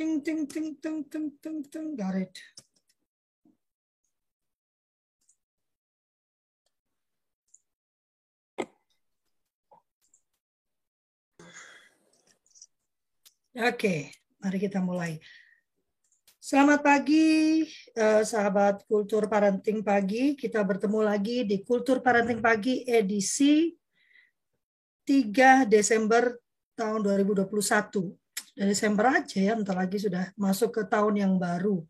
Ting, ting, ting, ting, ting, ting, ting. Got it. Oke, mari kita mulai. Selamat pagi, eh, sahabat Kultur Parenting Pagi. Kita bertemu lagi di Kultur Parenting Pagi edisi 3 Desember tahun 2021. Desember aja ya, bentar lagi sudah masuk ke tahun yang baru.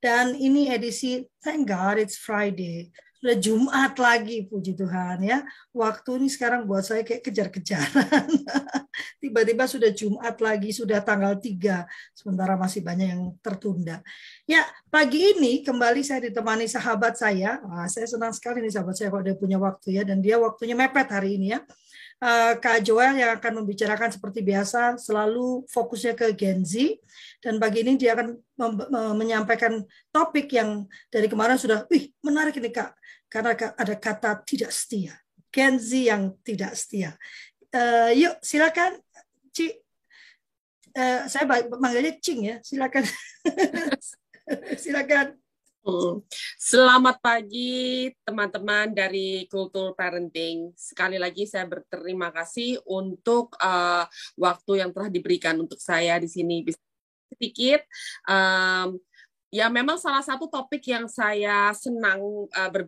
Dan ini edisi, thank God it's Friday udah Jumat lagi puji Tuhan ya. Waktu ini sekarang buat saya kayak kejar-kejaran. Tiba-tiba sudah Jumat lagi, sudah tanggal 3, sementara masih banyak yang tertunda. Ya, pagi ini kembali saya ditemani sahabat saya. Wah, saya senang sekali nih sahabat saya kalau dia punya waktu ya dan dia waktunya mepet hari ini ya. Eh, Kak Joel yang akan membicarakan seperti biasa selalu fokusnya ke Gen Z dan pagi ini dia akan menyampaikan topik yang dari kemarin sudah, wih menarik ini Kak karena ada kata tidak setia. Kenzi yang tidak setia. Uh, yuk, silakan, Ci. Uh, saya manggilnya Cing ya. Silakan. silakan. Hmm. Selamat pagi teman-teman dari Kultur Parenting. Sekali lagi saya berterima kasih untuk uh, waktu yang telah diberikan untuk saya di sini. Sedikit um, ya memang salah satu topik yang saya senang uh, ber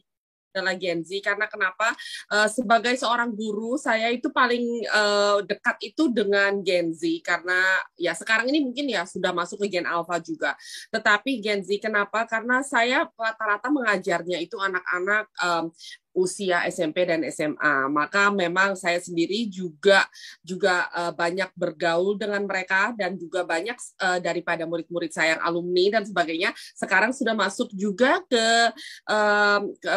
adalah Gen Z. Karena kenapa? Uh, sebagai seorang guru saya itu paling uh, dekat itu dengan Gen Z. Karena ya sekarang ini mungkin ya sudah masuk ke Gen Alpha juga. Tetapi Gen Z kenapa? Karena saya rata-rata mengajarnya itu anak-anak um, usia SMP dan SMA. Maka memang saya sendiri juga juga uh, banyak bergaul dengan mereka dan juga banyak uh, daripada murid-murid saya yang alumni dan sebagainya sekarang sudah masuk juga ke, uh, ke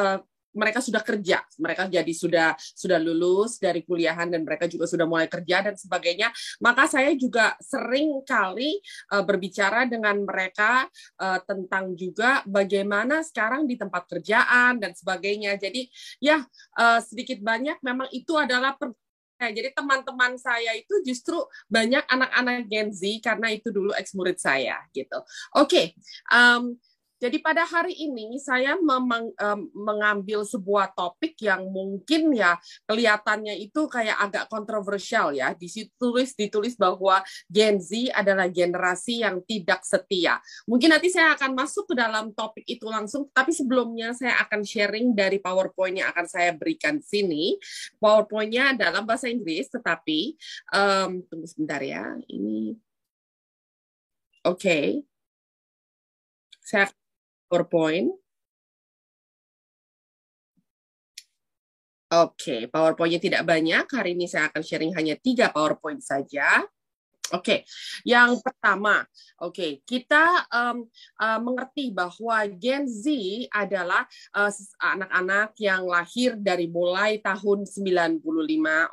mereka sudah kerja, mereka jadi sudah sudah lulus dari kuliahan dan mereka juga sudah mulai kerja dan sebagainya. Maka saya juga sering kali uh, berbicara dengan mereka uh, tentang juga bagaimana sekarang di tempat kerjaan dan sebagainya. Jadi ya uh, sedikit banyak memang itu adalah per Nah, jadi teman-teman saya itu justru banyak anak-anak Gen Z karena itu dulu ex murid saya gitu. Oke, okay. um, jadi pada hari ini saya mengambil sebuah topik yang mungkin ya kelihatannya itu kayak agak kontroversial ya. Di situ tulis ditulis bahwa Gen Z adalah generasi yang tidak setia. Mungkin nanti saya akan masuk ke dalam topik itu langsung, tapi sebelumnya saya akan sharing dari PowerPoint yang akan saya berikan sini. PowerPoint-nya dalam bahasa Inggris, tetapi um, tunggu sebentar ya. Ini Oke. Okay. Saya PowerPoint. Oke, PowerPoint-nya tidak banyak. Hari ini saya akan sharing hanya tiga PowerPoint saja. Oke, okay. yang pertama, oke, okay, kita um, uh, mengerti bahwa Gen Z adalah uh, anak-anak yang lahir dari mulai tahun 95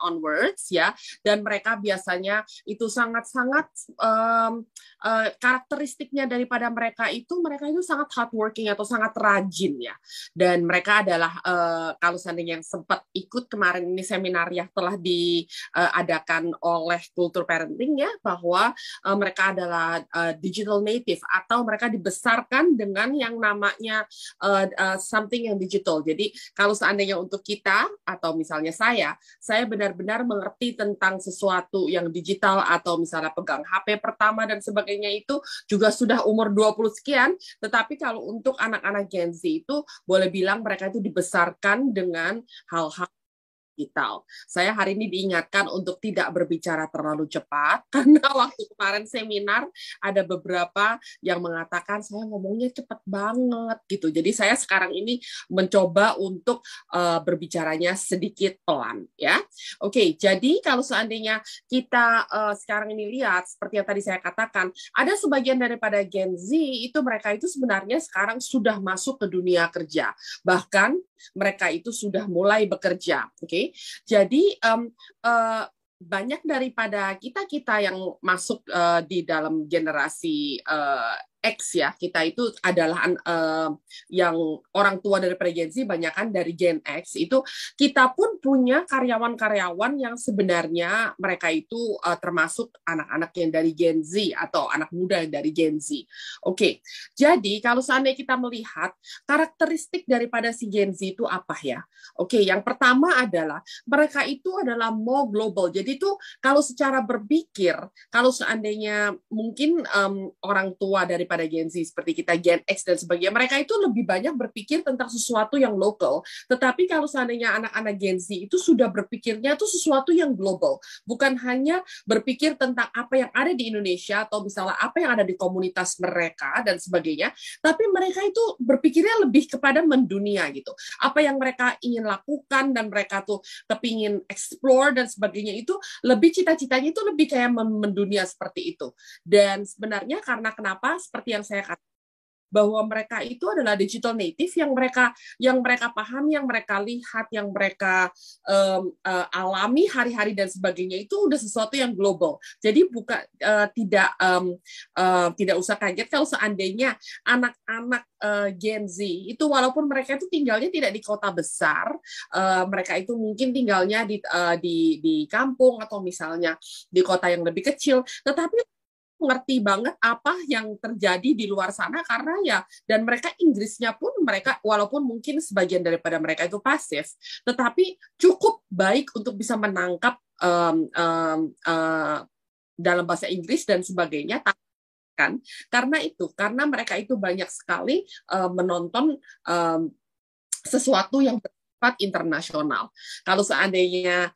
onwards ya, dan mereka biasanya itu sangat-sangat um, uh, karakteristiknya daripada mereka itu mereka itu sangat hardworking atau sangat rajin ya, dan mereka adalah uh, kalau seandainya yang sempat ikut kemarin ini seminar yang telah diadakan oleh Kultur Parenting ya bahwa uh, mereka adalah uh, digital native atau mereka dibesarkan dengan yang namanya uh, uh, something yang digital. Jadi kalau seandainya untuk kita atau misalnya saya, saya benar-benar mengerti tentang sesuatu yang digital atau misalnya pegang HP pertama dan sebagainya itu juga sudah umur 20 sekian, tetapi kalau untuk anak-anak Gen Z itu boleh bilang mereka itu dibesarkan dengan hal-hal digital. Saya hari ini diingatkan untuk tidak berbicara terlalu cepat karena waktu kemarin seminar ada beberapa yang mengatakan saya ngomongnya cepat banget gitu. Jadi saya sekarang ini mencoba untuk uh, berbicaranya sedikit pelan ya. Oke, jadi kalau seandainya kita uh, sekarang ini lihat seperti yang tadi saya katakan, ada sebagian daripada Gen Z itu mereka itu sebenarnya sekarang sudah masuk ke dunia kerja. Bahkan mereka itu sudah mulai bekerja. Oke? Jadi um, uh, banyak daripada kita kita yang masuk uh, di dalam generasi uh, X ya kita itu adalah uh, yang orang tua dari Gen Z banyak kan dari Gen X itu kita pun punya karyawan-karyawan yang sebenarnya mereka itu uh, termasuk anak-anak yang dari Gen Z atau anak muda yang dari Gen Z. Oke, okay. jadi kalau seandainya kita melihat karakteristik daripada si Gen Z itu apa ya? Oke, okay, yang pertama adalah mereka itu adalah more global. Jadi itu kalau secara berpikir, kalau seandainya mungkin um, orang tua dari daripada Gen Z seperti kita Gen X dan sebagainya. Mereka itu lebih banyak berpikir tentang sesuatu yang lokal. Tetapi kalau seandainya anak-anak Gen Z itu sudah berpikirnya itu sesuatu yang global, bukan hanya berpikir tentang apa yang ada di Indonesia atau misalnya apa yang ada di komunitas mereka dan sebagainya, tapi mereka itu berpikirnya lebih kepada mendunia gitu. Apa yang mereka ingin lakukan dan mereka tuh kepingin explore dan sebagainya itu lebih cita-citanya itu lebih kayak mendunia seperti itu. Dan sebenarnya karena kenapa seperti seperti yang saya katakan bahwa mereka itu adalah digital native yang mereka yang mereka pahami, yang mereka lihat, yang mereka um, uh, alami hari-hari dan sebagainya itu udah sesuatu yang global. Jadi bukan uh, tidak um, uh, tidak usah kaget kalau seandainya anak-anak uh, Gen Z itu walaupun mereka itu tinggalnya tidak di kota besar, uh, mereka itu mungkin tinggalnya di uh, di di kampung atau misalnya di kota yang lebih kecil, tetapi ngerti banget apa yang terjadi di luar sana karena ya dan mereka Inggrisnya pun mereka walaupun mungkin sebagian daripada mereka itu pasif tetapi cukup baik untuk bisa menangkap um, um, uh, dalam bahasa Inggris dan sebagainya kan? Karena itu karena mereka itu banyak sekali uh, menonton um, sesuatu yang bersifat internasional. Kalau seandainya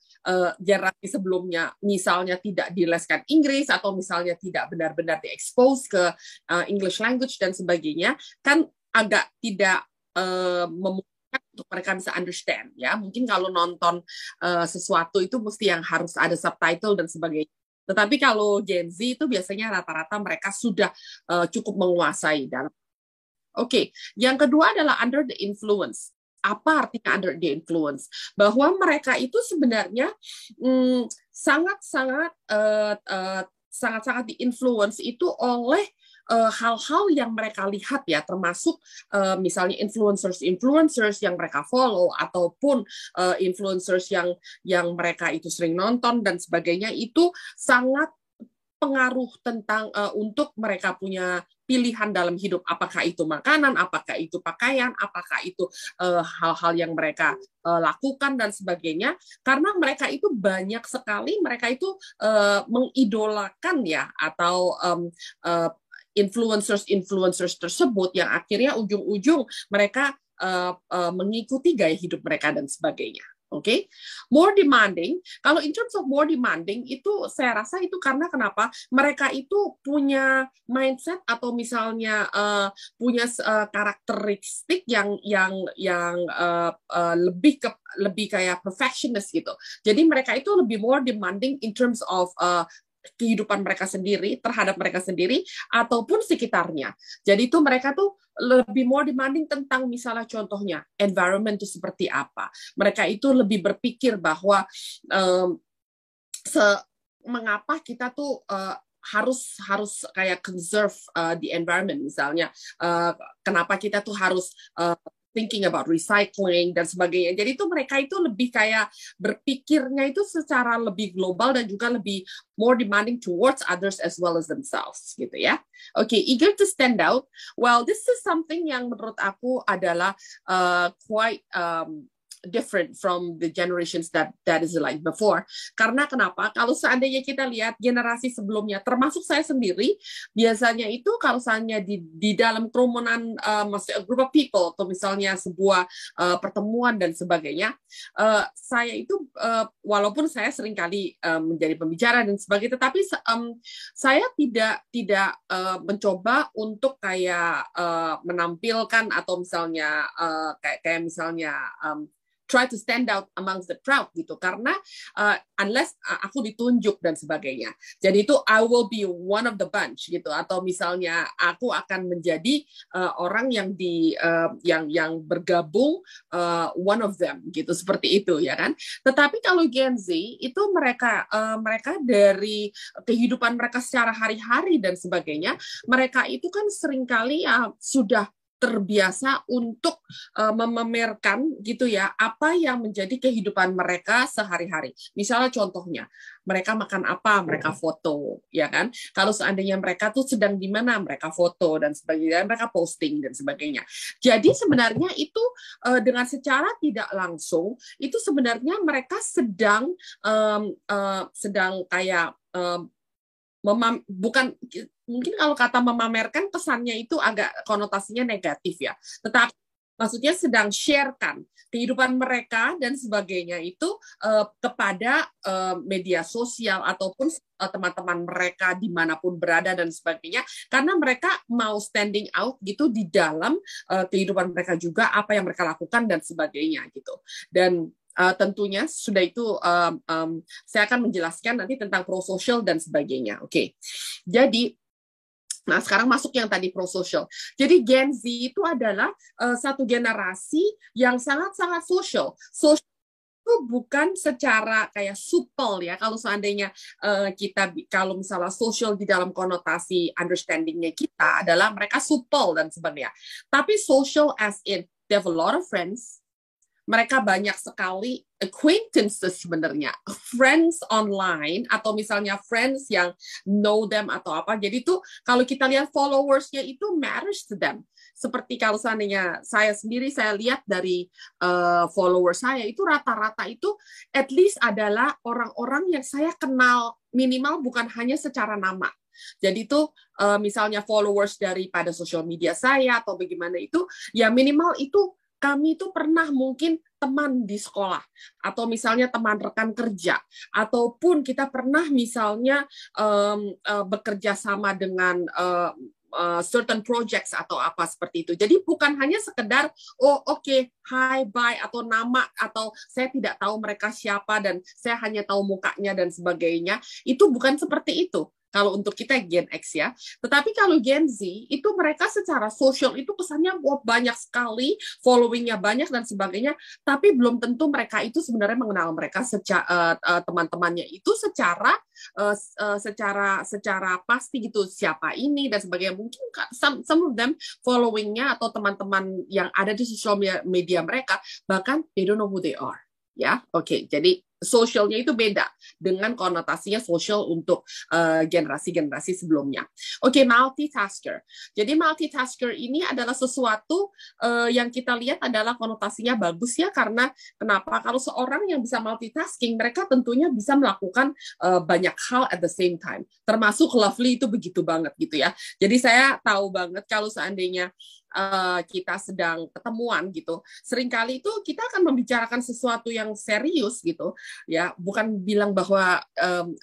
generasi sebelumnya misalnya tidak dileskan Inggris atau misalnya tidak benar-benar diekspos ke uh, English language dan sebagainya kan agak tidak uh, memungkinkan untuk mereka bisa understand ya. Mungkin kalau nonton uh, sesuatu itu mesti yang harus ada subtitle dan sebagainya. Tetapi kalau Gen Z itu biasanya rata-rata mereka sudah uh, cukup menguasai dalam. Oke, okay. yang kedua adalah under the influence apa artinya under the influence. Bahwa mereka itu sebenarnya hmm, sangat-sangat uh, uh, sangat-sangat diinfluence itu oleh eh, hal-hal uh, yang mereka lihat ya termasuk uh, misalnya influencers influencers yang mereka follow ataupun uh, influencers yang yang mereka itu sering nonton dan sebagainya itu sangat pengaruh tentang uh, untuk mereka punya pilihan dalam hidup. Apakah itu makanan apakah itu pakaian apakah itu eh, hal-hal uh, yang mereka uh, lakukan dan sebagainya. Karena mereka itu banyak sekali mereka itu uh, mengidolakan ya atau um, uh, influencers influencers tersebut yang akhirnya ujung-ujung mereka uh, uh, mengikuti gaya hidup mereka dan sebagainya Oke, okay? more demanding. Kalau in terms of more demanding itu saya rasa itu karena kenapa mereka itu punya mindset atau misalnya uh, punya uh, karakteristik yang yang yang uh, uh, lebih ke lebih kayak perfectionist gitu. Jadi mereka itu lebih more demanding in terms of uh, kehidupan mereka sendiri terhadap mereka sendiri ataupun sekitarnya. Jadi itu mereka tuh lebih more demanding tentang misalnya contohnya environment itu seperti apa. Mereka itu lebih berpikir bahwa um, se mengapa kita tuh uh, harus harus kayak conserve uh, the environment misalnya uh, kenapa kita tuh harus uh, thinking about recycling dan sebagainya. Jadi itu mereka itu lebih kayak berpikirnya itu secara lebih global dan juga lebih more demanding towards others as well as themselves gitu ya. Oke, okay, eager to stand out. Well, this is something yang menurut aku adalah uh, quite um, different from the generations that that is like before. Karena kenapa? Kalau seandainya kita lihat generasi sebelumnya, termasuk saya sendiri, biasanya itu kalau misalnya di di dalam kerumunan uh, group of people atau misalnya sebuah uh, pertemuan dan sebagainya, uh, saya itu uh, walaupun saya sering kali uh, menjadi pembicara dan sebagainya, tetapi um, saya tidak tidak uh, mencoba untuk kayak uh, menampilkan atau misalnya uh, kayak kayak misalnya um, try to stand out amongst the crowd gitu. Karena uh, unless uh, aku ditunjuk dan sebagainya. Jadi itu I will be one of the bunch gitu. Atau misalnya aku akan menjadi uh, orang yang di uh, yang yang bergabung uh, one of them gitu. Seperti itu ya kan? Tetapi kalau Gen Z itu mereka uh, mereka dari kehidupan mereka secara hari-hari dan sebagainya mereka itu kan sering kali ya sudah terbiasa untuk uh, memamerkan gitu ya apa yang menjadi kehidupan mereka sehari-hari. Misalnya contohnya, mereka makan apa, mereka foto, ya kan? Kalau seandainya mereka tuh sedang di mana, mereka foto dan sebagainya, mereka posting dan sebagainya. Jadi sebenarnya itu uh, dengan secara tidak langsung itu sebenarnya mereka sedang um, uh, sedang kayak um, memam, bukan mungkin kalau kata memamerkan pesannya itu agak konotasinya negatif ya. Tetapi maksudnya sedang sharekan kehidupan mereka dan sebagainya itu uh, kepada uh, media sosial ataupun uh, teman-teman mereka di mana pun berada dan sebagainya karena mereka mau standing out gitu di dalam uh, kehidupan mereka juga apa yang mereka lakukan dan sebagainya gitu dan uh, tentunya sudah itu um, um, saya akan menjelaskan nanti tentang pro-social dan sebagainya. Oke, okay. jadi Nah, sekarang masuk yang tadi pro-social. Jadi Gen Z itu adalah uh, satu generasi yang sangat-sangat social. Social itu bukan secara kayak supel ya. Kalau seandainya uh, kita kalau misalnya social di dalam konotasi understandingnya kita adalah mereka supel dan sebagainya. Tapi social as in they have a lot of friends, mereka banyak sekali acquaintances sebenarnya, friends online atau misalnya friends yang know them atau apa. Jadi itu kalau kita lihat followersnya itu matters to them. Seperti kalau seandainya saya sendiri saya lihat dari uh, follower saya itu rata-rata itu at least adalah orang-orang yang saya kenal minimal bukan hanya secara nama. Jadi itu uh, misalnya followers daripada sosial media saya atau bagaimana itu ya minimal itu kami itu pernah mungkin teman di sekolah atau misalnya teman rekan kerja ataupun kita pernah misalnya um, uh, bekerja sama dengan uh, uh, certain projects atau apa seperti itu. Jadi bukan hanya sekedar oh oke okay, hi bye atau nama atau saya tidak tahu mereka siapa dan saya hanya tahu mukanya dan sebagainya. Itu bukan seperti itu kalau untuk kita Gen X ya. Tetapi kalau Gen Z itu mereka secara sosial itu kesannya wah, banyak sekali, followingnya banyak dan sebagainya. Tapi belum tentu mereka itu sebenarnya mengenal mereka secara uh, uh, teman-temannya itu secara uh, uh, secara secara pasti gitu siapa ini dan sebagainya. Mungkin some, some of them followingnya atau teman-teman yang ada di sosial media, media mereka bahkan they don't know who they are ya. Oke, okay, jadi sosialnya itu beda dengan konotasinya sosial untuk uh, generasi-generasi sebelumnya. Oke, okay, multitasker. Jadi multitasker ini adalah sesuatu uh, yang kita lihat adalah konotasinya bagus ya karena kenapa? Kalau seorang yang bisa multitasking, mereka tentunya bisa melakukan uh, banyak hal at the same time. Termasuk Lovely itu begitu banget gitu ya. Jadi saya tahu banget kalau seandainya uh, kita sedang ketemuan gitu, sering kali itu kita akan membicarakan sesuatu yang serius gitu, ya. Bukan bilang bahwa um,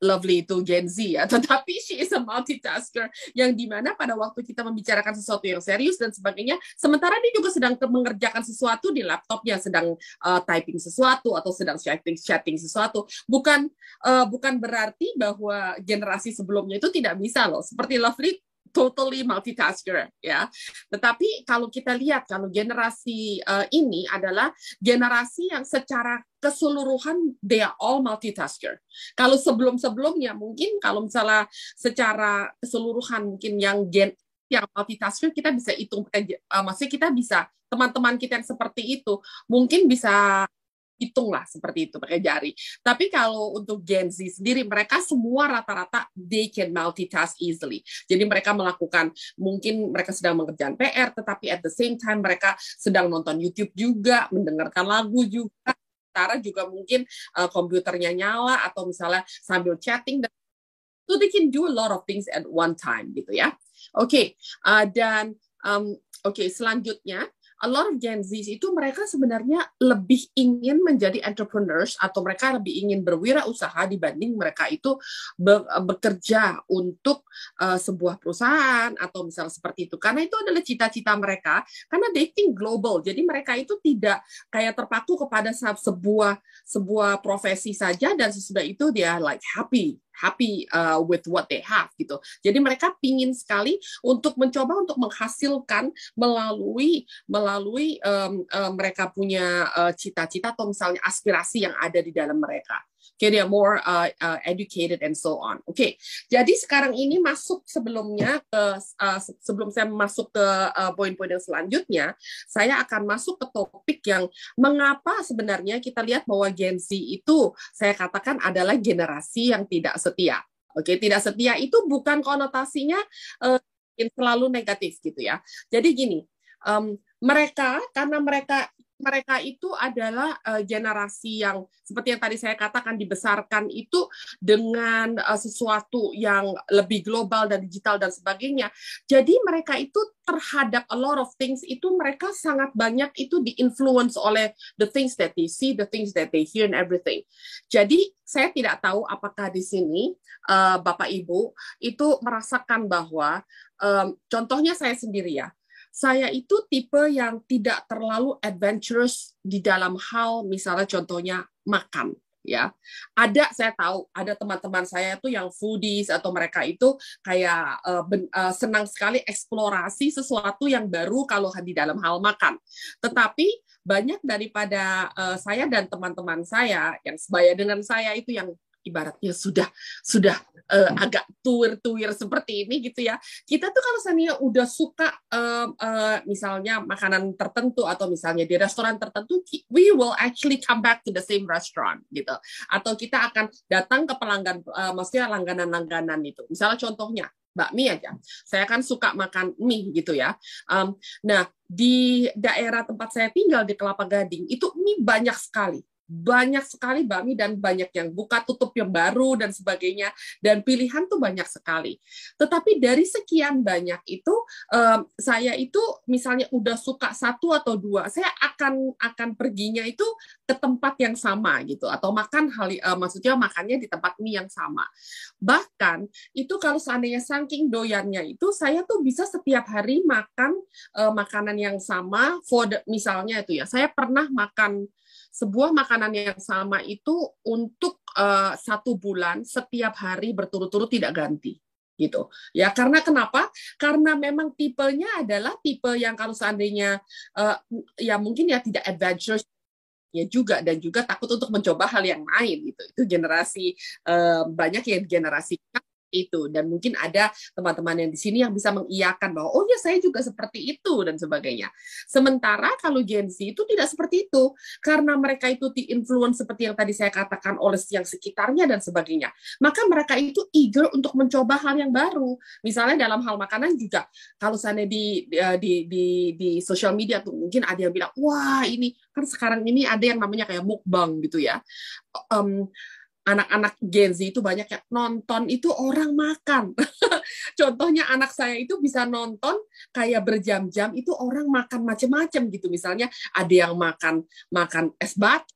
Lovely itu Gen Z ya, tetapi she is a multitasker yang di mana pada waktu kita membicarakan sesuatu yang serius dan sebagainya, sementara dia juga sedang mengerjakan sesuatu di laptopnya, sedang uh, typing sesuatu atau sedang chatting chatting sesuatu, bukan uh, bukan berarti bahwa generasi sebelumnya itu tidak bisa loh, seperti Lovely totally multitasker ya. Tetapi kalau kita lihat kalau generasi uh, ini adalah generasi yang secara keseluruhan they are all multitasker. Kalau sebelum-sebelumnya mungkin kalau misalnya secara keseluruhan mungkin yang gen yang multitasker kita bisa hitung uh, maksudnya kita bisa teman-teman kita yang seperti itu mungkin bisa hitunglah seperti itu pakai jari. Tapi kalau untuk Gen Z sendiri mereka semua rata-rata they can multitask easily. Jadi mereka melakukan mungkin mereka sedang mengerjakan PR tetapi at the same time mereka sedang nonton YouTube juga, mendengarkan lagu juga. Sementara juga mungkin uh, komputernya nyala atau misalnya sambil chatting dan so they can do a lot of things at one time gitu ya. Oke, okay. uh, dan um, oke okay, selanjutnya a lot of Gen Z itu mereka sebenarnya lebih ingin menjadi entrepreneurs atau mereka lebih ingin berwirausaha dibanding mereka itu bekerja untuk uh, sebuah perusahaan atau misalnya seperti itu. Karena itu adalah cita-cita mereka karena dating global. Jadi mereka itu tidak kayak terpaku kepada sebuah sebuah profesi saja dan sesudah itu dia like happy happy uh, with what they have gitu. Jadi mereka pingin sekali untuk mencoba untuk menghasilkan melalui melalui um, um, mereka punya uh, cita-cita uh, atau misalnya aspirasi yang ada di dalam mereka. Okay, they are more uh, uh, educated and so on. Oke, okay. jadi sekarang ini masuk sebelumnya ke uh, sebelum saya masuk ke uh, poin-poin yang selanjutnya, saya akan masuk ke topik yang mengapa sebenarnya kita lihat bahwa Gen Z itu saya katakan adalah generasi yang tidak setia. Oke, okay, tidak setia itu bukan konotasinya uh, selalu negatif gitu ya. Jadi gini, um, mereka karena mereka mereka itu adalah uh, generasi yang seperti yang tadi saya katakan dibesarkan itu dengan uh, sesuatu yang lebih global dan digital dan sebagainya. Jadi mereka itu terhadap a lot of things itu mereka sangat banyak itu diinfluence oleh the things that they see, the things that they hear and everything. Jadi saya tidak tahu apakah di sini uh, Bapak Ibu itu merasakan bahwa um, contohnya saya sendiri ya saya itu tipe yang tidak terlalu adventurous di dalam hal misalnya contohnya makan ya. Ada saya tahu ada teman-teman saya tuh yang foodies atau mereka itu kayak uh, ben, uh, senang sekali eksplorasi sesuatu yang baru kalau di dalam hal makan. Tetapi banyak daripada uh, saya dan teman-teman saya yang sebaya dengan saya itu yang ibaratnya sudah sudah uh, agak tuir-tuir seperti ini gitu ya. Kita tuh kalau misalnya udah suka uh, uh, misalnya makanan tertentu atau misalnya di restoran tertentu, we will actually come back to the same restaurant gitu. Atau kita akan datang ke pelanggan, uh, maksudnya langganan-langganan itu. Misalnya contohnya bakmi aja. Saya kan suka makan mie gitu ya. Um, nah di daerah tempat saya tinggal di Kelapa Gading itu mie banyak sekali banyak sekali bakmi dan banyak yang buka tutup yang baru dan sebagainya dan pilihan tuh banyak sekali. Tetapi dari sekian banyak itu um, saya itu misalnya udah suka satu atau dua, saya akan akan perginya itu ke tempat yang sama gitu atau makan hal uh, maksudnya makannya di tempat mie yang sama. Bahkan itu kalau seandainya saking doyannya itu saya tuh bisa setiap hari makan uh, makanan yang sama for the, misalnya itu ya. Saya pernah makan sebuah makanan yang sama itu untuk uh, satu bulan setiap hari berturut-turut tidak ganti gitu. Ya karena kenapa? Karena memang tipenya adalah tipe yang kalau seandainya uh, ya mungkin ya tidak adventurous ya juga dan juga takut untuk mencoba hal yang lain gitu. Itu generasi uh, banyak yang generasi itu dan mungkin ada teman-teman yang di sini yang bisa mengiyakan bahwa oh ya saya juga seperti itu dan sebagainya. Sementara kalau Gen Z itu tidak seperti itu karena mereka itu diinfluence seperti yang tadi saya katakan oleh yang sekitarnya dan sebagainya. Maka mereka itu eager untuk mencoba hal yang baru. Misalnya dalam hal makanan juga kalau sana di eh, di di di sosial media tuh mungkin ada yang bilang wah ini kan sekarang ini ada yang namanya kayak mukbang gitu ya. Um, anak-anak Gen Z itu banyak yang nonton itu orang makan. Contohnya anak saya itu bisa nonton kayak berjam-jam itu orang makan macam-macam gitu. Misalnya ada yang makan makan es batu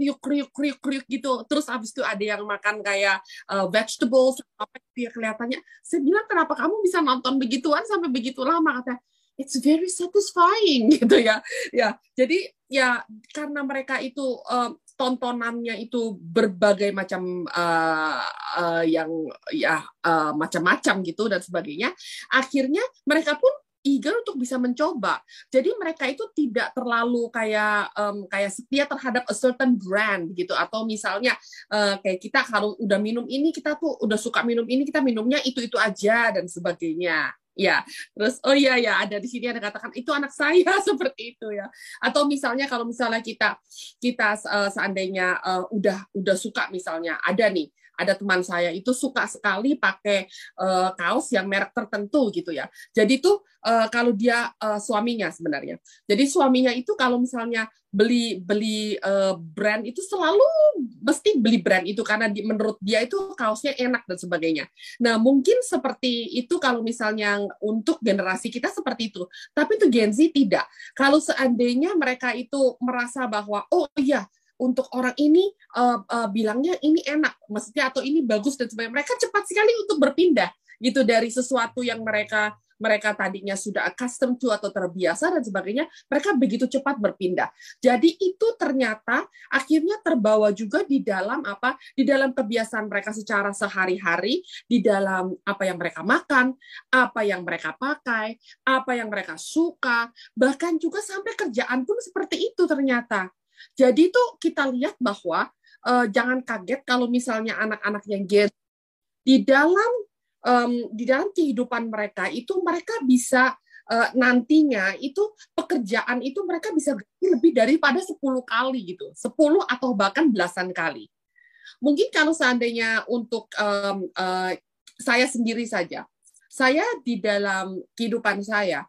kriuk kriuk kriuk kriuk gitu terus habis itu ada yang makan kayak uh, vegetables apa gitu ya kelihatannya saya bilang kenapa kamu bisa nonton begituan sampai begitu lama kata it's very satisfying gitu ya ya jadi ya karena mereka itu uh, tontonannya itu berbagai macam uh, uh, yang ya uh, macam-macam gitu dan sebagainya akhirnya mereka pun eager untuk bisa mencoba. Jadi mereka itu tidak terlalu kayak um, kayak setia terhadap a certain brand gitu atau misalnya uh, kayak kita kalau udah minum ini kita tuh udah suka minum ini kita minumnya itu itu aja dan sebagainya. Ya, terus oh iya ya ada di sini ada katakan itu anak saya seperti itu ya. Atau misalnya kalau misalnya kita kita uh, seandainya uh, udah udah suka misalnya ada nih Ada teman saya itu suka sekali pakai uh, kaos yang merek tertentu gitu ya. Jadi itu uh, kalau dia uh, suaminya sebenarnya. Jadi suaminya itu kalau misalnya beli beli uh, brand itu selalu mesti beli brand itu karena di, menurut dia itu kaosnya enak dan sebagainya. Nah mungkin seperti itu kalau misalnya untuk generasi kita seperti itu, tapi itu Gen Z tidak. Kalau seandainya mereka itu merasa bahwa oh iya untuk orang ini uh, uh, bilangnya ini enak, maksudnya atau ini bagus dan sebagainya, mereka cepat sekali untuk berpindah gitu dari sesuatu yang mereka mereka tadinya sudah accustomed to atau terbiasa dan sebagainya, mereka begitu cepat berpindah. Jadi itu ternyata akhirnya terbawa juga di dalam apa? Di dalam kebiasaan mereka secara sehari-hari, di dalam apa yang mereka makan, apa yang mereka pakai, apa yang mereka suka, bahkan juga sampai kerjaan pun seperti itu ternyata. Jadi itu kita lihat bahwa uh, jangan kaget kalau misalnya anak-anak yang gen di dalam um, di dalam kehidupan mereka itu mereka bisa uh, nantinya itu pekerjaan itu mereka bisa lebih daripada 10 kali gitu, 10 atau bahkan belasan kali. Mungkin kalau seandainya untuk um, uh, saya sendiri saja, saya di dalam kehidupan saya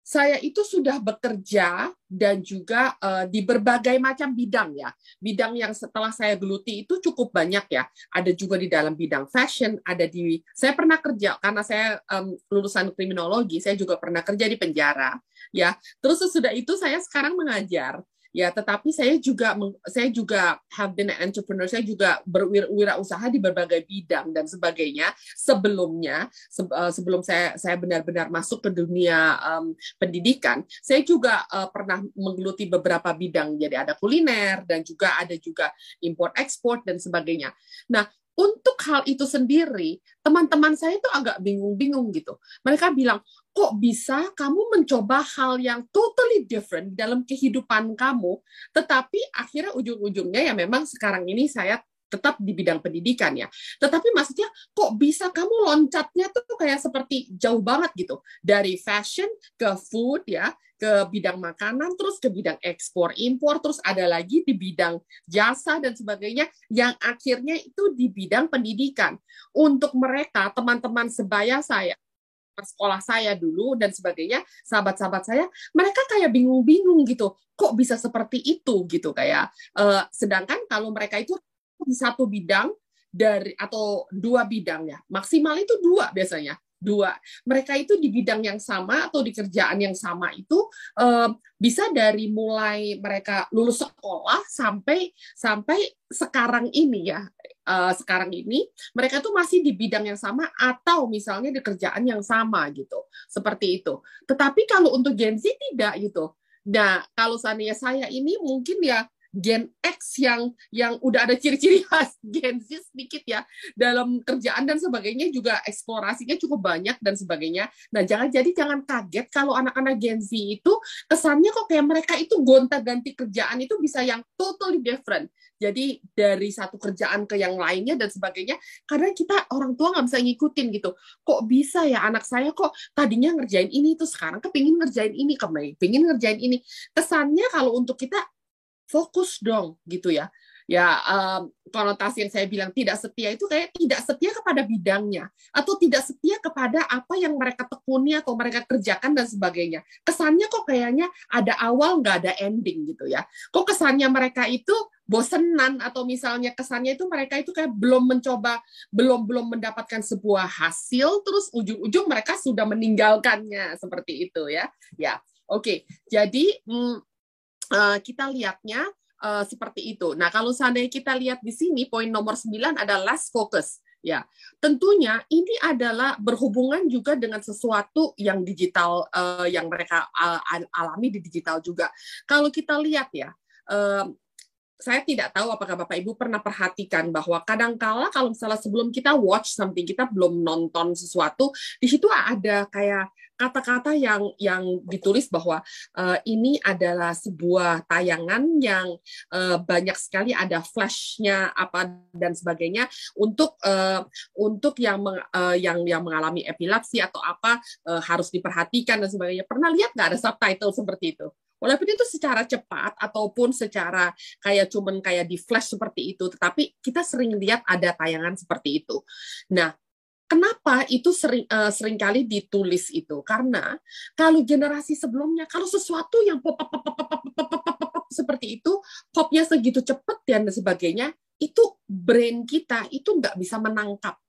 saya itu sudah bekerja dan juga uh, di berbagai macam bidang ya. Bidang yang setelah saya geluti itu cukup banyak ya. Ada juga di dalam bidang fashion, ada di saya pernah kerja karena saya um, lulusan kriminologi, saya juga pernah kerja di penjara ya. Terus sesudah itu saya sekarang mengajar ya tetapi saya juga saya juga have been an entrepreneur. Saya juga berwirausaha di berbagai bidang dan sebagainya. Sebelumnya eh, sebelum saya saya benar-benar masuk ke dunia um, pendidikan saya juga uh, pernah menggeluti beberapa bidang. Jadi ada kuliner dan juga ada juga import ekspor dan sebagainya. Nah untuk hal itu sendiri, teman-teman saya itu agak bingung-bingung gitu. Mereka bilang, kok bisa kamu mencoba hal yang totally different dalam kehidupan kamu, tetapi akhirnya ujung-ujungnya ya memang sekarang ini saya tetap di bidang pendidikan ya. Tetapi maksudnya kok bisa kamu loncatnya tuh kayak seperti jauh banget gitu. Dari fashion ke food ya, ke bidang makanan, terus ke bidang ekspor impor, terus ada lagi di bidang jasa dan sebagainya yang akhirnya itu di bidang pendidikan. Untuk mereka, teman-teman sebaya saya, sekolah saya dulu dan sebagainya, sahabat-sahabat saya, mereka kayak bingung-bingung gitu, kok bisa seperti itu gitu kayak. Uh, sedangkan kalau mereka itu di satu bidang dari atau dua bidang ya, maksimal itu dua biasanya dua. Mereka itu di bidang yang sama atau di kerjaan yang sama itu uh, bisa dari mulai mereka lulus sekolah sampai sampai sekarang ini ya. Uh, sekarang ini mereka tuh masih di bidang yang sama atau misalnya di kerjaan yang sama gitu. Seperti itu. Tetapi kalau untuk Gen Z tidak gitu. Nah, kalau seandainya saya ini mungkin ya Gen X yang yang udah ada ciri-ciri khas Gen Z sedikit ya dalam kerjaan dan sebagainya juga eksplorasinya cukup banyak dan sebagainya. Nah, jangan jadi jangan kaget kalau anak-anak Gen Z itu kesannya kok kayak mereka itu gonta-ganti kerjaan itu bisa yang totally different. Jadi dari satu kerjaan ke yang lainnya dan sebagainya, karena kita orang tua nggak bisa ngikutin gitu. Kok bisa ya anak saya kok tadinya ngerjain ini itu sekarang kepingin ngerjain ini, kepingin ngerjain ini. Kesannya kalau untuk kita fokus dong gitu ya. Ya um, konotasi yang saya bilang tidak setia itu kayak tidak setia kepada bidangnya atau tidak setia kepada apa yang mereka tekuni atau mereka kerjakan dan sebagainya. Kesannya kok kayaknya ada awal nggak ada ending gitu ya. Kok kesannya mereka itu bosenan atau misalnya kesannya itu mereka itu kayak belum mencoba belum belum mendapatkan sebuah hasil terus ujung-ujung mereka sudah meninggalkannya seperti itu ya. Ya oke. Okay. jadi hmm, uh, kita lihatnya uh, seperti itu. Nah, kalau seandainya kita lihat di sini poin nomor 9 adalah less focus. Ya, tentunya ini adalah berhubungan juga dengan sesuatu yang digital uh, yang mereka uh, alami di digital juga. Kalau kita lihat ya, uh, saya tidak tahu apakah Bapak Ibu pernah perhatikan bahwa kadangkala kalau misalnya sebelum kita watch something, kita belum nonton sesuatu, di situ ada kayak kata-kata yang yang ditulis bahwa uh, ini adalah sebuah tayangan yang uh, banyak sekali ada flashnya apa dan sebagainya untuk uh, untuk yang meng, uh, yang yang mengalami epilepsi atau apa uh, harus diperhatikan dan sebagainya. Pernah lihat nggak ada subtitle seperti itu? Walaupun itu secara cepat ataupun secara kayak cuman kayak di flash seperti itu, tetapi kita sering lihat ada tayangan seperti itu. Nah, Kenapa itu sering uh, sering kali ditulis itu? Karena kalau generasi sebelumnya, kalau sesuatu yang pop pop pop pop pop pop pop pop, pop seperti itu, popnya segitu cepat dan sebagainya, itu brain kita itu nggak bisa menangkap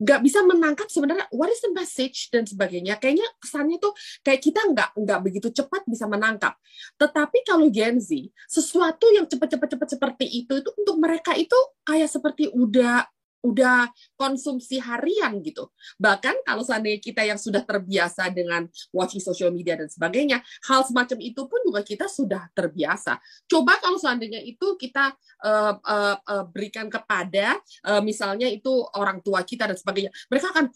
nggak bisa menangkap sebenarnya what is the message dan sebagainya. Kayaknya kesannya tuh kayak kita nggak nggak begitu cepat bisa menangkap. Tetapi kalau Gen Z, sesuatu yang cepat-cepat-cepat seperti itu itu untuk mereka itu kayak seperti udah udah konsumsi harian gitu. Bahkan kalau seandainya kita yang sudah terbiasa dengan watching social media dan sebagainya, hal semacam itu pun juga kita sudah terbiasa. Coba kalau seandainya itu kita uh, uh, uh, berikan kepada uh, misalnya itu orang tua kita dan sebagainya, mereka akan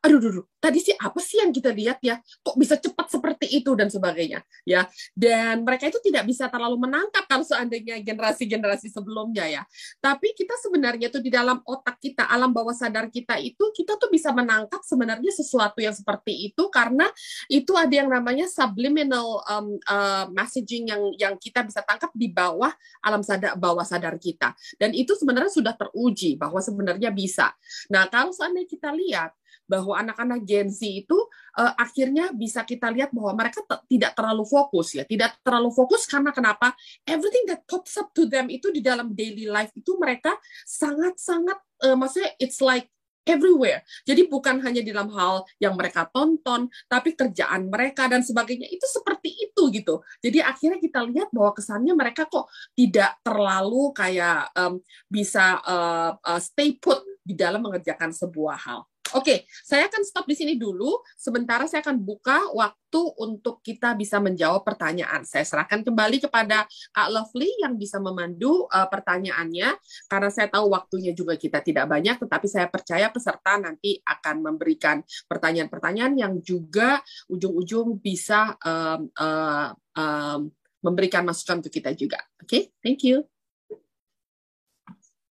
aduh, aduh, tadi sih apa sih yang kita lihat ya? Kok bisa cepat seperti itu dan sebagainya, ya. Dan mereka itu tidak bisa terlalu menangkap kalau seandainya generasi-generasi sebelumnya ya. Tapi kita sebenarnya tuh di dalam otak kita, alam bawah sadar kita itu, kita tuh bisa menangkap sebenarnya sesuatu yang seperti itu karena itu ada yang namanya subliminal um, uh, messaging yang yang kita bisa tangkap di bawah alam sadar bawah sadar kita. Dan itu sebenarnya sudah teruji bahwa sebenarnya bisa. Nah, kalau seandainya kita lihat bahwa anak-anak Gen Z itu uh, akhirnya bisa kita lihat bahwa mereka tidak terlalu fokus ya, tidak terlalu fokus karena kenapa? Everything that pops up to them itu di dalam daily life itu mereka sangat-sangat uh, maksudnya it's like everywhere. Jadi bukan hanya di dalam hal yang mereka tonton, tapi kerjaan mereka dan sebagainya itu seperti itu gitu. Jadi akhirnya kita lihat bahwa kesannya mereka kok tidak terlalu kayak um, bisa uh, uh, stay put di dalam mengerjakan sebuah hal. Oke, saya akan stop di sini dulu. Sementara saya akan buka waktu untuk kita bisa menjawab pertanyaan. Saya serahkan kembali kepada Kak Lovely yang bisa memandu uh, pertanyaannya. Karena saya tahu waktunya juga kita tidak banyak, tetapi saya percaya peserta nanti akan memberikan pertanyaan-pertanyaan yang juga ujung-ujung bisa um, uh, um, memberikan masukan untuk kita juga. Oke, okay? thank you.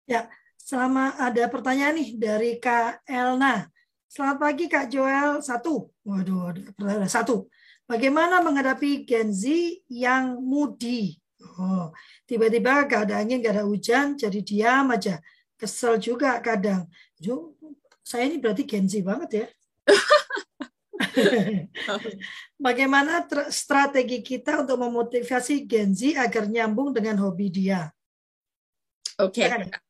Ya, Selama ada pertanyaan nih dari Kak Elna. Selamat pagi Kak Joel. Satu. Waduh, ada satu. Bagaimana menghadapi Gen Z yang moody? Oh, tiba-tiba keadaannya nggak ada hujan, jadi diam aja. Kesel juga kadang. Saya ini berarti Gen Z banget ya. Bagaimana strategi kita untuk memotivasi Gen Z agar nyambung dengan hobi dia? Oke, okay.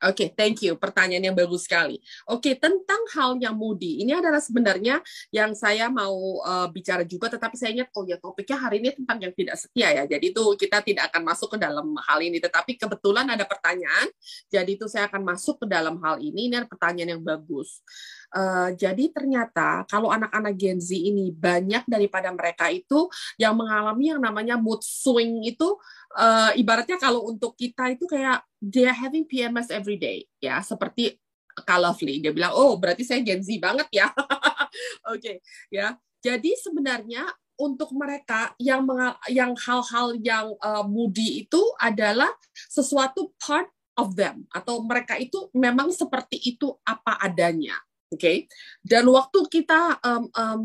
Oke, okay, thank you. Pertanyaan yang bagus sekali. Oke, okay, tentang hal yang moody, ini adalah sebenarnya yang saya mau uh, bicara juga, tetapi saya ingat, oh ya topiknya hari ini tentang yang tidak setia ya. Jadi itu kita tidak akan masuk ke dalam hal ini, tetapi kebetulan ada pertanyaan, jadi itu saya akan masuk ke dalam hal ini. Ini adalah pertanyaan yang bagus. Uh, jadi ternyata kalau anak-anak Gen Z ini banyak daripada mereka itu yang mengalami yang namanya mood swing itu uh, ibaratnya kalau untuk kita itu kayak they are having PMS every day ya. Seperti Lovely dia bilang oh berarti saya Gen Z banget ya. Oke okay, ya. Jadi sebenarnya untuk mereka yang yang hal-hal yang uh, moody itu adalah sesuatu part of them atau mereka itu memang seperti itu apa adanya oke okay? dan waktu kita um, um,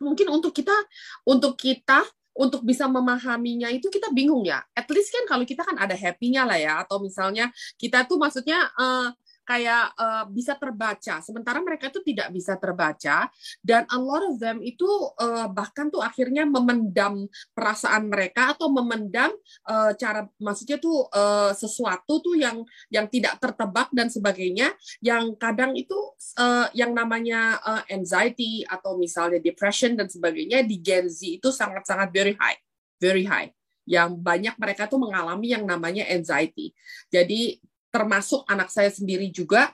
mungkin untuk kita untuk kita untuk bisa memahaminya itu kita bingung ya. At least kan kalau kita kan ada happy-nya lah ya, atau misalnya kita tuh maksudnya uh, kayak uh, bisa terbaca sementara mereka itu tidak bisa terbaca dan a lot of them itu uh, bahkan tuh akhirnya memendam perasaan mereka atau memendam uh, cara maksudnya tuh uh, sesuatu tuh yang yang tidak tertebak dan sebagainya yang kadang itu uh, yang namanya uh, anxiety atau misalnya depression dan sebagainya di Gen Z itu sangat-sangat very high very high yang banyak mereka tuh mengalami yang namanya anxiety. Jadi termasuk anak saya sendiri juga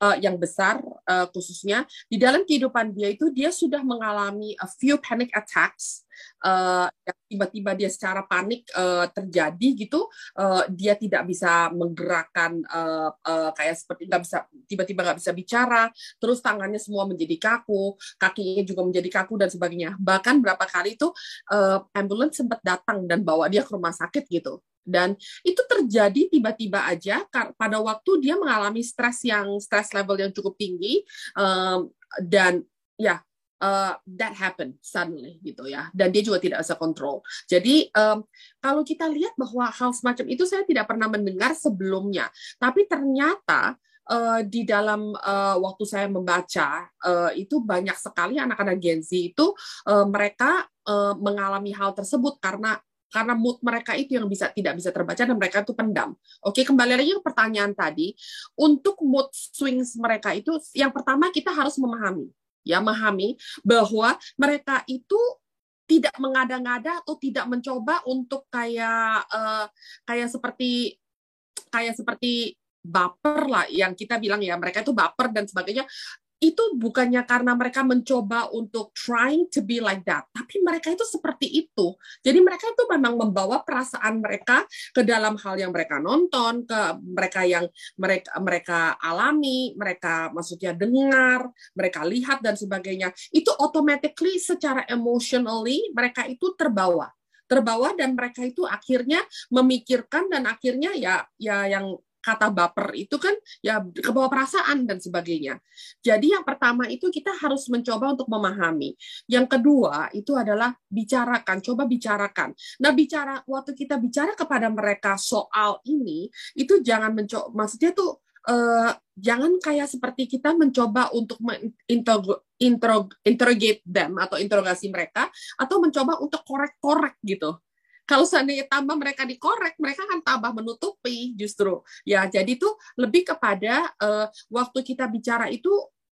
uh, yang besar uh, khususnya di dalam kehidupan dia itu dia sudah mengalami a few panic attacks uh, tiba-tiba dia secara panik uh, terjadi gitu uh, dia tidak bisa menggerakkan uh, uh, kayak seperti nggak bisa tiba-tiba nggak bisa bicara terus tangannya semua menjadi kaku kakinya juga menjadi kaku dan sebagainya. Bahkan berapa kali itu uh, ambulans sempat datang dan bawa dia ke rumah sakit gitu dan itu terjadi tiba-tiba aja pada waktu dia mengalami stres yang stres level yang cukup tinggi um, dan ya uh, that happen suddenly gitu ya. Dan dia juga tidak bisa kontrol. Jadi um, kalau kita lihat bahwa hal semacam itu saya tidak pernah mendengar sebelumnya. Tapi ternyata uh, di dalam uh, waktu saya membaca uh, itu banyak sekali anak-anak Gen Z itu uh, mereka uh, mengalami hal tersebut karena karena mood mereka itu yang bisa tidak bisa terbaca dan mereka itu pendam. Oke, kembali lagi ke pertanyaan tadi. Untuk mood swings mereka itu yang pertama kita harus memahami ya memahami bahwa mereka itu tidak mengada-ngada atau tidak mencoba untuk kayak uh, kayak seperti kayak seperti baper lah yang kita bilang ya mereka itu baper dan sebagainya itu bukannya karena mereka mencoba untuk trying to be like that, tapi mereka itu seperti itu. Jadi mereka itu memang membawa perasaan mereka ke dalam hal yang mereka nonton, ke mereka yang mereka mereka alami, mereka maksudnya dengar, mereka lihat dan sebagainya. Itu automatically secara emotionally mereka itu terbawa terbawa dan mereka itu akhirnya memikirkan dan akhirnya ya ya yang kata baper itu kan ya kebawa perasaan dan sebagainya. Jadi yang pertama itu kita harus mencoba untuk memahami. Yang kedua itu adalah bicarakan, coba bicarakan. Nah, bicara waktu kita bicara kepada mereka soal ini itu jangan mencoba maksudnya tuh uh, jangan kayak seperti kita mencoba untuk interrogate them atau interogasi mereka atau mencoba untuk korek-korek gitu kalau seandainya tambah mereka dikorek, mereka akan tambah menutupi justru. Ya, jadi itu lebih kepada uh, waktu kita bicara itu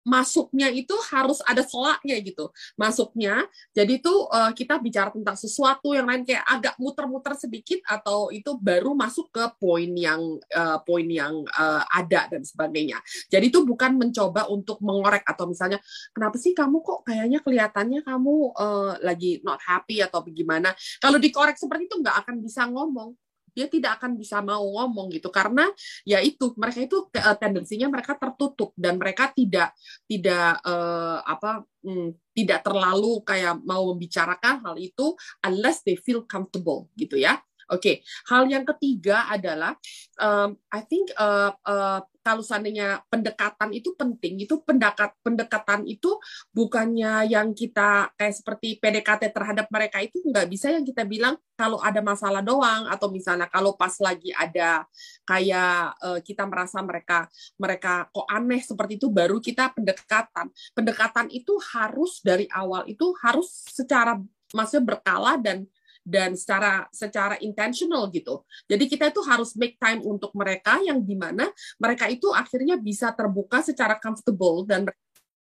masuknya itu harus ada selaknya gitu. Masuknya jadi itu uh, kita bicara tentang sesuatu yang lain kayak agak muter-muter sedikit atau itu baru masuk ke poin yang uh, poin yang uh, ada dan sebagainya. Jadi itu bukan mencoba untuk mengorek atau misalnya kenapa sih kamu kok kayaknya kelihatannya kamu uh, lagi not happy atau bagaimana kalau dikorek seperti itu nggak akan bisa ngomong dia tidak akan bisa mau ngomong gitu. Karena ya itu mereka itu uh, tendensinya mereka tertutup dan mereka tidak tidak uh, apa hmm, tidak terlalu kayak mau membicarakan hal itu unless they feel comfortable gitu ya Oke, okay. hal yang ketiga adalah um, I think uh, uh, kalau seandainya pendekatan itu penting, itu pendekat pendekatan itu bukannya yang kita kayak seperti PDKT terhadap mereka itu nggak bisa yang kita bilang kalau ada masalah doang atau misalnya kalau pas lagi ada kayak uh, kita merasa mereka mereka kok aneh seperti itu baru kita pendekatan. Pendekatan itu harus dari awal itu harus secara maksudnya berkala dan dan secara secara intentional gitu. Jadi kita itu harus make time untuk mereka yang di mana mereka itu akhirnya bisa terbuka secara comfortable dan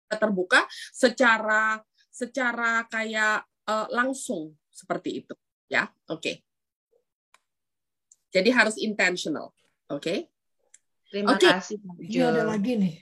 terbuka secara secara kayak uh, langsung seperti itu ya. Oke. Okay. Jadi harus intentional. Oke. Okay? Terima okay. kasih. Ini ada lagi nih.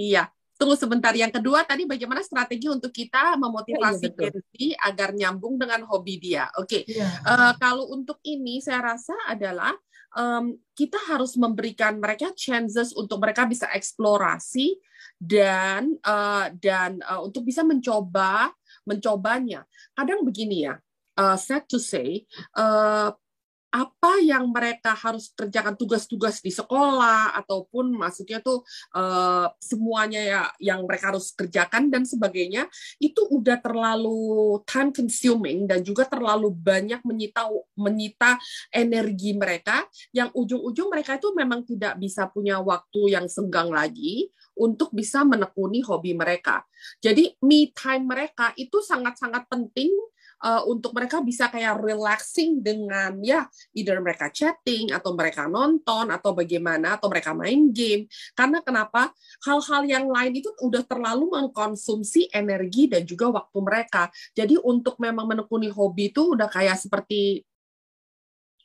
Iya. Tunggu sebentar. Yang kedua tadi bagaimana strategi untuk kita memotivasi ya, iya, agar nyambung dengan hobi dia. Oke. Okay. Ya. Uh, kalau untuk ini saya rasa adalah um, kita harus memberikan mereka chances untuk mereka bisa eksplorasi dan uh, dan uh, untuk bisa mencoba mencobanya. Kadang begini ya. Uh, sad to say, uh, apa yang mereka harus kerjakan tugas-tugas di sekolah ataupun maksudnya tuh uh, semuanya ya yang mereka harus kerjakan dan sebagainya itu udah terlalu time consuming dan juga terlalu banyak menyita menyita energi mereka yang ujung-ujung mereka itu memang tidak bisa punya waktu yang senggang lagi untuk bisa menekuni hobi mereka. Jadi me time mereka itu sangat-sangat penting uh, untuk mereka bisa kayak relaxing dengan ya either mereka chatting atau mereka nonton atau bagaimana atau mereka main game. Karena kenapa? Hal-hal yang lain itu udah terlalu mengkonsumsi energi dan juga waktu mereka. Jadi untuk memang menekuni hobi itu udah kayak seperti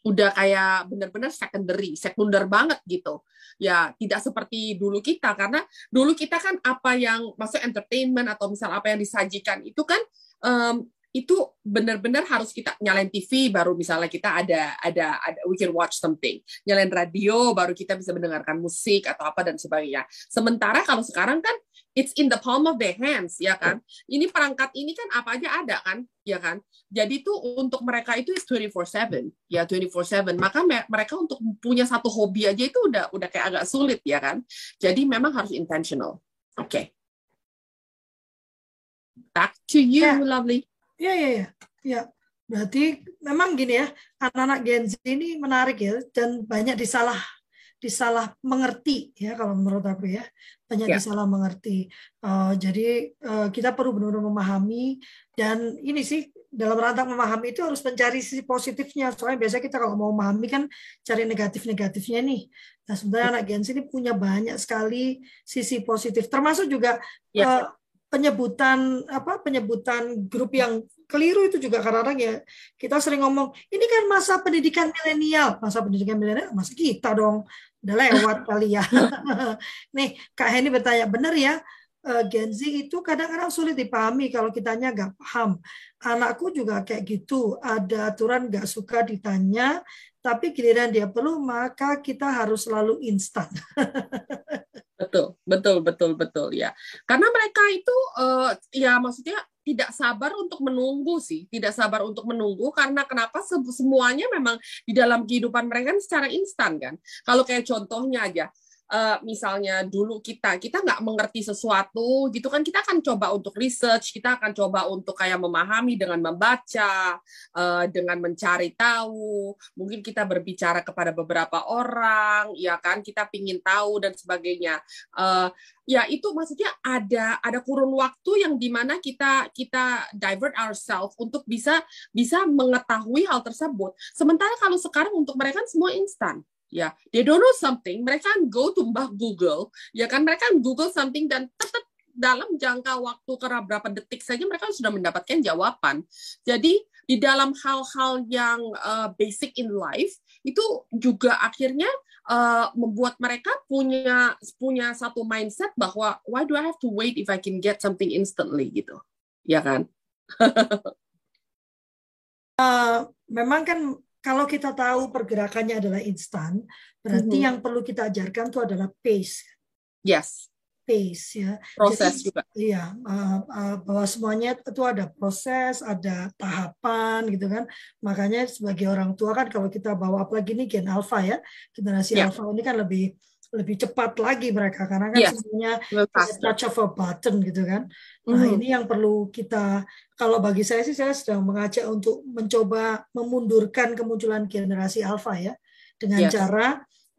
udah kayak benar-benar secondary, sekunder banget gitu. Ya, tidak seperti dulu kita. Karena dulu kita kan apa yang masuk entertainment atau misal apa yang disajikan itu kan um, itu benar-benar harus kita nyalain TV baru misalnya kita ada ada ada we can watch something. Nyalain radio baru kita bisa mendengarkan musik atau apa dan sebagainya. Sementara kalau sekarang kan it's in the palm of their hands ya kan? Ini perangkat ini kan apa aja ada kan? Ya kan? Jadi itu untuk mereka itu is 24/7 ya 24/7 maka mereka untuk punya satu hobi aja itu udah udah kayak agak sulit ya kan? Jadi memang harus intentional. Oke. Okay. Back to you, yeah. lovely. Iya, iya, iya. Ya. Berarti memang gini ya, anak-anak Gen Z ini menarik ya dan banyak disalah disalah mengerti ya kalau menurut aku ya banyak ya. disalah mengerti uh, jadi uh, kita perlu benar-benar memahami dan ini sih dalam rangka memahami itu harus mencari sisi positifnya soalnya biasanya kita kalau mau memahami kan cari negatif-negatifnya nih nah sebenarnya anak Gen Z ini punya banyak sekali sisi positif termasuk juga ya. uh, penyebutan apa penyebutan grup yang keliru itu juga kadang-kadang ya. Kita sering ngomong ini kan masa pendidikan milenial. Masa pendidikan milenial masa kita dong. Udah lewat kali ya. Nih Kak Heni bertanya benar ya eh, Gen Z itu kadang-kadang sulit dipahami kalau kitanya nggak paham. Anakku juga kayak gitu ada aturan nggak suka ditanya tapi giliran dia perlu maka kita harus selalu instan. Betul, betul, betul, betul ya. Karena mereka itu uh, ya maksudnya tidak sabar untuk menunggu sih, tidak sabar untuk menunggu karena kenapa semuanya memang di dalam kehidupan mereka kan secara instan kan. Kalau kayak contohnya aja, uh, misalnya dulu kita kita nggak mengerti sesuatu gitu kan kita akan coba untuk research kita akan coba untuk kayak memahami dengan membaca uh, dengan mencari tahu. Mungkin kita berbicara kepada beberapa orang ya kan kita pingin tahu dan sebagainya. Uh, ya itu maksudnya ada ada kurun waktu yang di mana kita kita divert ourselves untuk bisa bisa mengetahui hal tersebut. Sementara kalau sekarang untuk mereka kan semua instan ya they don't know something. Mereka go to mbah Google ya kan? Mereka Google something dan tetap dalam jangka waktu karena berapa detik saja mereka sudah mendapatkan jawaban. Jadi di dalam hal-hal yang uh, basic in life itu juga akhirnya uh, membuat mereka punya punya satu mindset bahwa why do I have to wait if I can get something instantly? gitu. Ya kan? Uh, memang kan kalau kita tahu pergerakannya adalah instan, berarti mm-hmm. yang perlu kita ajarkan itu adalah pace. Yes. Pace ya. Proses Jadi, juga. Iya, uh, uh, bahwa semuanya itu ada proses, ada tahapan gitu kan. Makanya sebagai orang tua kan kalau kita bawa apalagi ini gen alpha ya, generasi yeah. alpha ini kan lebih lebih cepat lagi mereka karena kan yes. semuanya touch of a button gitu kan. Nah mm-hmm. ini yang perlu kita kalau bagi saya sih saya sedang mengajak untuk mencoba memundurkan kemunculan generasi alpha ya dengan yes. cara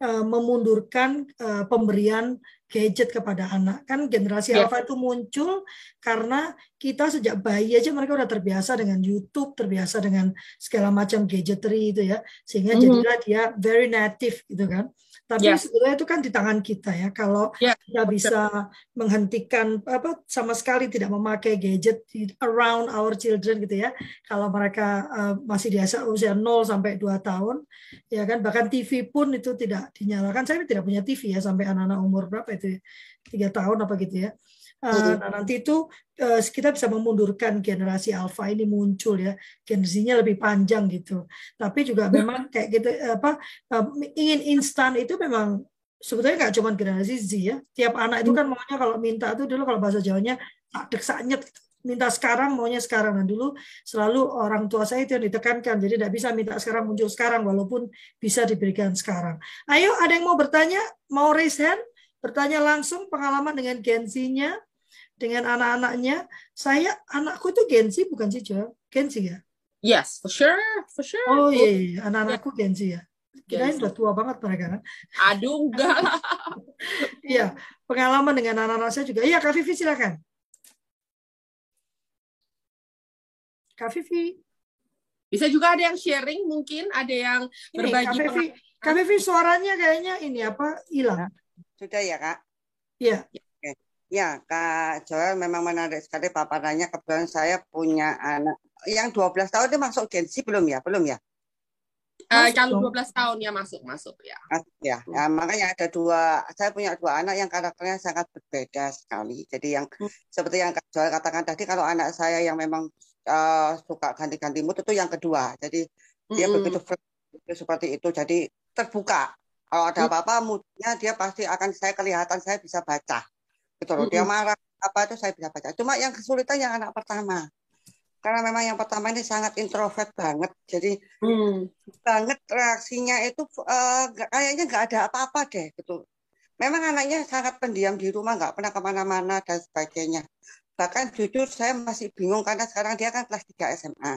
uh, memundurkan uh, pemberian gadget kepada anak. Kan generasi yeah. alpha itu muncul karena kita sejak bayi aja mereka udah terbiasa dengan YouTube, terbiasa dengan segala macam gadgetry itu ya. Sehingga mm -hmm. jadilah dia very native gitu kan. Tapi yeah. sebenarnya itu kan di tangan kita ya. Kalau yeah. kita bisa menghentikan apa sama sekali tidak memakai gadget around our children gitu ya. Kalau mereka uh, masih di usia 0 sampai 2 tahun ya kan bahkan TV pun itu tidak dinyalakan. Saya tidak punya TV ya sampai anak-anak umur berapa itu? tiga tahun apa gitu ya. Uh, nah nanti itu uh, kita bisa memundurkan generasi alpha ini muncul ya. Generasinya lebih panjang gitu. Tapi juga memang kayak gitu apa uh, ingin instan itu memang sebetulnya nggak cuma generasi Z ya. Tiap anak itu kan maunya kalau minta itu dulu kalau bahasa Jawanya tak sanyet gitu. minta sekarang maunya sekarang. Nah dulu selalu orang tua saya itu yang ditekankan. Jadi tidak bisa minta sekarang muncul sekarang walaupun bisa diberikan sekarang. Ayo ada yang mau bertanya? Mau raise hand? Bertanya langsung pengalaman dengan gensinya dengan anak-anaknya. Saya anakku tuh Genzi bukan sih Jo? Genzi ya? Yes, for sure, for sure. Oh iya, iya. iya. anak-anakku Genzi ya. Kirain udah tua banget mereka kan? Aduh, enggak Iya, pengalaman dengan anak-anak saya juga. Iya, Kak Vivi silakan. Kak Vivi. Bisa juga ada yang sharing, mungkin ada yang ini, berbagi. Kak Vivi, Kak Vivi suaranya kayaknya ini apa hilang. Sudah ya, Kak? Iya. Ya, Kak Joel memang menarik sekali paparannya. Kebetulan saya punya anak yang 12 tahun itu masuk gensi belum ya? Belum ya? Uh, kalau 12 tahun ya masuk masuk ya. Ya, ya, makanya ada dua. Saya punya dua anak yang karakternya sangat berbeda sekali. Jadi yang hmm. seperti yang Kak Joel katakan tadi, kalau anak saya yang memang uh, suka ganti-ganti mood itu yang kedua. Jadi hmm. dia begitu seperti itu. Jadi terbuka. Kalau ada hmm. apa-apa moodnya dia pasti akan saya kelihatan saya bisa baca gitu loh. Dia marah apa itu saya bisa baca. Cuma yang kesulitan yang anak pertama. Karena memang yang pertama ini sangat introvert banget. Jadi hmm. banget reaksinya itu uh, kayaknya nggak ada apa-apa deh gitu. Memang anaknya sangat pendiam di rumah, nggak pernah ke mana-mana dan sebagainya. bahkan jujur saya masih bingung karena sekarang dia kan kelas 3 SMA.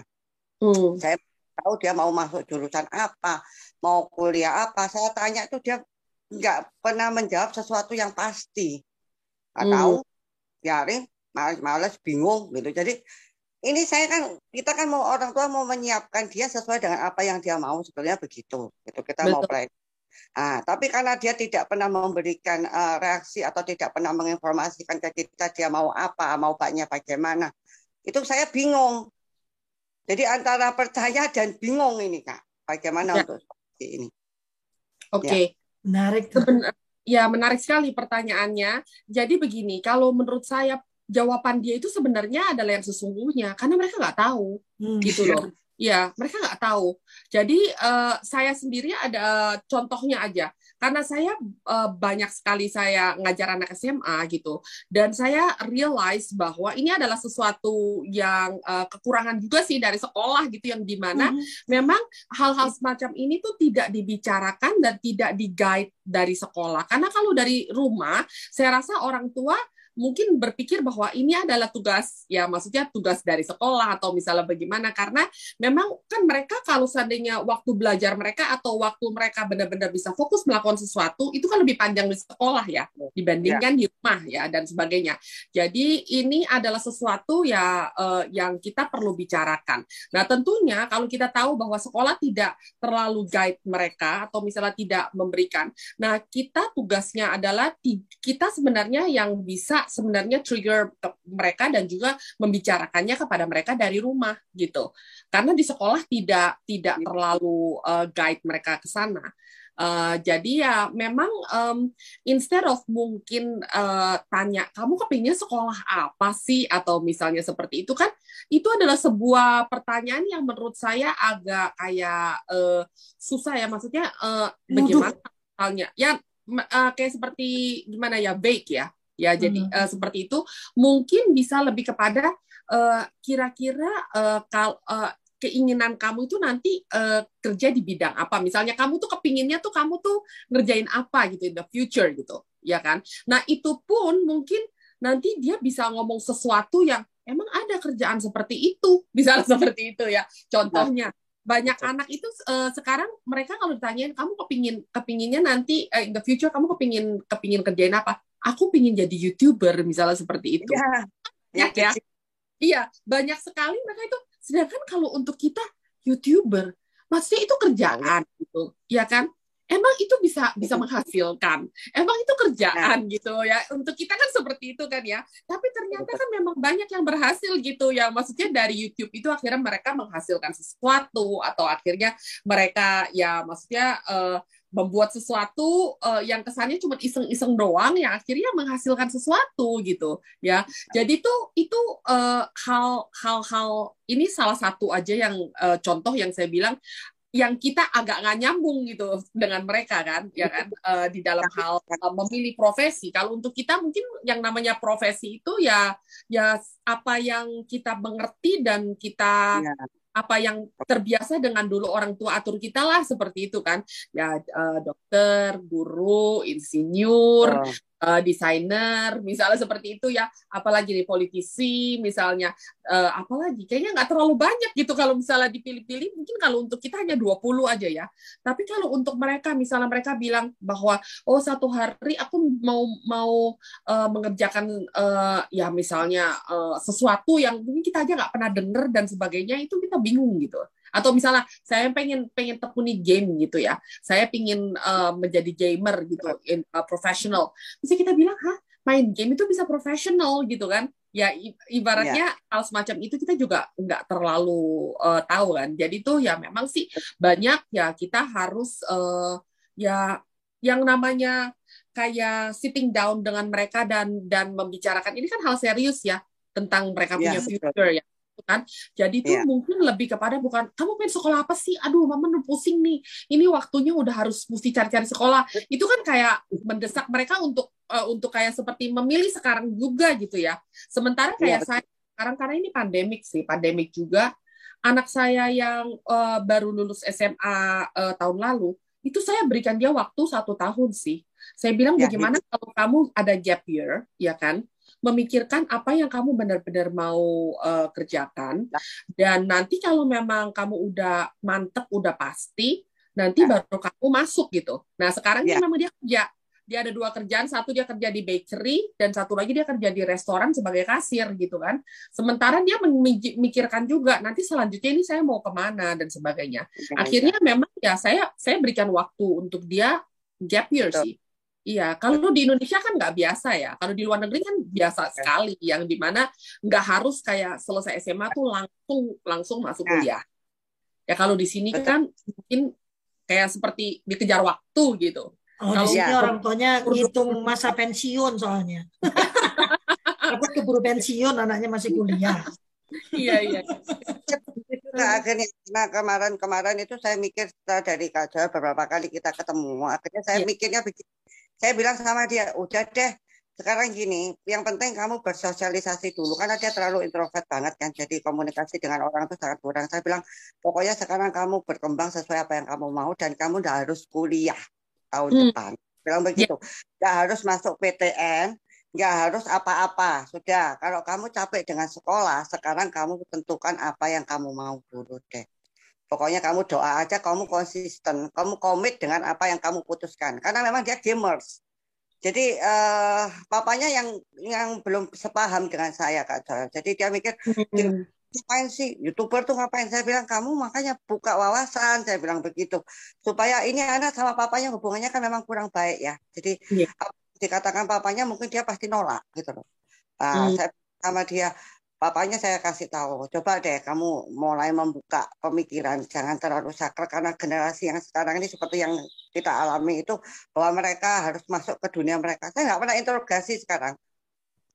Hmm. Saya tahu dia mau masuk jurusan apa, mau kuliah apa. Saya tanya itu dia nggak pernah menjawab sesuatu yang pasti. Nggak Hmm. tahu, biarin, males-males, bingung gitu. Jadi ini saya kan kita kan mau orang tua mau menyiapkan dia sesuai dengan apa yang dia mau sebenarnya begitu. Itu kita mau Betul. plan. Ah, tapi karena dia tidak pernah memberikan eh, reaksi atau tidak pernah menginformasikan ke kita dia mau apa, mau baknya bagaimana, itu saya bingung. Jadi antara percaya dan bingung ini kak, bagaimana Ya. untuk ini? Oke. Menarik tuh. Ya menarik sekali pertanyaannya. Jadi begini, kalau menurut saya jawaban dia itu sebenarnya adalah yang sesungguhnya, karena mereka nggak tahu. Hmm. gitu loh. Ya, mereka nggak tahu. Jadi eh, saya sendiri ada contohnya aja, karena saya eh, banyak sekali saya ngajar anak SMA gitu, dan saya realize bahwa ini adalah sesuatu yang eh, kekurangan juga sih dari sekolah gitu, yang di mana Mhm. memang hal-hal semacam ini tuh tidak dibicarakan dan tidak di-guide dari sekolah. Karena kalau dari rumah, saya rasa orang tua mungkin berpikir bahwa ini adalah tugas ya maksudnya tugas dari sekolah atau misalnya bagaimana karena memang kan mereka kalau seandainya waktu belajar mereka atau waktu mereka benar-benar bisa fokus melakukan sesuatu itu kan lebih panjang di sekolah ya dibandingkan di rumah ya dan sebagainya. Jadi ini adalah sesuatu ya eh, yang kita perlu bicarakan. Nah, tentunya kalau kita tahu bahwa sekolah tidak terlalu guide mereka atau misalnya tidak memberikan. Nah, kita tugasnya adalah kita sebenarnya yang bisa sebenarnya trigger mereka dan juga membicarakannya kepada mereka dari rumah gitu. Karena di sekolah tidak tidak terlalu uh, guide mereka ke sana. Uh, jadi ya memang um, instead of mungkin uh, tanya kamu kepingin sekolah apa sih? Atau misalnya seperti itu kan itu adalah sebuah pertanyaan yang menurut saya agak kayak uh, susah ya. Maksudnya uh, bagaimana misalnya? Ya uh, kayak seperti gimana ya vague ya ya jadi Hmm. uh, seperti itu. Mungkin bisa lebih kepada uh, kira-kira uh, kal uh, keinginan kamu itu nanti uh, kerja di bidang apa? Misalnya kamu tuh kepinginnya tuh kamu tuh ngerjain apa gitu in the future gitu ya kan? Nah itu pun mungkin nanti dia bisa ngomong sesuatu yang emang ada kerjaan seperti itu bisa seperti itu ya. Contohnya banyak anak itu uh, sekarang mereka kalau ditanyain kamu kepingin kepinginnya nanti uh, in the future kamu kepingin kepingin kerjain apa aku pingin jadi youtuber misalnya seperti itu. Ya, ya, ya. iya banyak sekali mereka itu. Sedangkan kalau untuk kita youtuber maksudnya itu kerjaan gitu ya kan? Emang itu bisa bisa menghasilkan? Emang itu kerjaan gitu ya? Untuk kita kan seperti itu kan ya? Tapi ternyata kan memang banyak yang berhasil gitu ya? Maksudnya dari YouTube itu akhirnya mereka menghasilkan sesuatu atau akhirnya mereka ya maksudnya uh, membuat sesuatu uh, yang kesannya cuma iseng-iseng doang yang akhirnya menghasilkan sesuatu gitu ya. Jadi tuh itu uh, hal hal-hal ini salah satu aja yang uh, contoh yang saya bilang yang kita agak nggak nyambung gitu dengan mereka kan ya kan uh, di dalam hal uh, memilih profesi. Kalau untuk kita mungkin yang namanya profesi itu ya ya apa yang kita mengerti dan kita ya apa yang terbiasa dengan dulu orang tua atur kita lah seperti itu kan ya uh, dokter guru insinyur oh. Uh, desainer misalnya seperti itu ya. Apalagi di politisi misalnya uh, apalagi kayaknya nggak terlalu banyak gitu kalau misalnya dipilih-pilih. Mungkin kalau untuk kita hanya 20 aja ya. Tapi kalau untuk mereka misalnya mereka bilang bahwa oh satu hari aku mau mau uh, mengerjakan uh, ya misalnya uh, sesuatu yang mungkin kita aja nggak pernah denger dan sebagainya itu kita bingung gitu atau misalnya saya pengen pengen tekuni game gitu ya. Saya pengen uh, menjadi gamer gitu in uh, professional. Bisa kita bilang hah? Main game itu bisa profesional gitu kan. Ya ibaratnya yeah. hal semacam itu kita juga nggak terlalu uh, tahu kan. Jadi tuh ya memang sih banyak ya kita harus uh, ya yang namanya kayak sitting down dengan mereka dan dan membicarakan. Ini kan hal serius ya tentang mereka punya yeah, future ya kan. Jadi itu yeah. mungkin lebih kepada bukan kamu pengen sekolah apa sih? Aduh, mama pusing nih. Ini waktunya udah harus mesti cari-cari sekolah. Itu kan kayak mendesak mereka untuk uh, untuk kayak seperti memilih sekarang juga gitu ya. Sementara kayak yeah. saya sekarang karena ini pandemik sih, pandemik juga. Anak saya yang uh, baru lulus SMA uh, tahun lalu, itu saya berikan dia waktu satu tahun sih. Saya bilang yeah, bagaimana yeah. kalau kamu ada gap year, ya kan? Memikirkan apa yang kamu benar-benar mau uh, kerjakan dan nanti kalau memang kamu udah mantep udah pasti nanti ya. baru kamu masuk gitu. Nah sekarang ya. memang dia kerja dia ada dua kerjaan, satu dia kerja di bakery dan satu lagi dia kerja di restoran sebagai kasir gitu kan. Sementara dia memikirkan juga nanti selanjutnya ini saya mau ke mana dan sebagainya. Akhirnya memang ya saya saya berikan waktu untuk dia gap year sih. Iya, kalau di Indonesia kan nggak biasa ya. Kalau di luar negeri kan biasa sekali, yang di mana nggak harus kayak selesai SMA tuh langsung langsung masuk nah. kuliah. Ya kalau di sini kan mungkin kayak seperti dikejar waktu gitu. Oh, di sini ya. orang tuanya ngitung masa pensiun soalnya. Aku keburu pensiun, anaknya masih kuliah. iya, iya. Nah, akhirnya nah kemarin-kemarin itu saya mikir dari Joel beberapa kali kita ketemu. Akhirnya saya ya. mikirnya begini. Saya bilang sama dia, udah deh, sekarang gini, yang penting kamu bersosialisasi dulu karena dia terlalu introvert banget kan, jadi komunikasi dengan orang itu sangat kurang. Saya bilang, pokoknya sekarang kamu berkembang sesuai apa yang kamu mau dan kamu tidak harus kuliah tahun hmm. depan. Bilang begitu. Nggak harus masuk PTN, nggak harus apa-apa. Sudah, kalau kamu capek dengan sekolah, sekarang kamu tentukan apa yang kamu mau dulu deh. Pokoknya kamu doa aja, kamu konsisten, kamu komit dengan apa yang kamu putuskan. Karena memang dia gamers. Jadi uh, papanya yang yang belum sepaham dengan saya kak Jadi dia mikir ngapain sih youtuber tuh ngapain saya bilang kamu makanya buka wawasan saya bilang begitu supaya ini anak sama papanya hubungannya kan memang kurang baik ya jadi yeah. dikatakan papanya mungkin dia pasti nolak gitu loh nah, hmm. saya sama dia papanya saya kasih tahu coba deh kamu mulai membuka pemikiran jangan terlalu sakral karena generasi yang sekarang ini seperti yang kita alami itu bahwa mereka harus masuk ke dunia mereka saya nggak pernah interogasi sekarang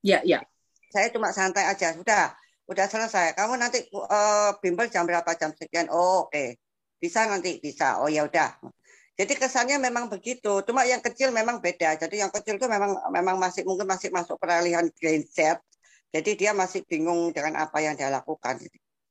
ya ya saya cuma santai aja sudah udah selesai. Kamu nanti uh, bimbel jam berapa jam sekian? Oh, oke. Okay. Bisa nanti bisa. Oh ya udah. Jadi kesannya memang begitu. Cuma yang kecil memang beda. Jadi yang kecil itu memang memang masih mungkin masih masuk peralihan Z. Jadi dia masih bingung dengan apa yang dia lakukan.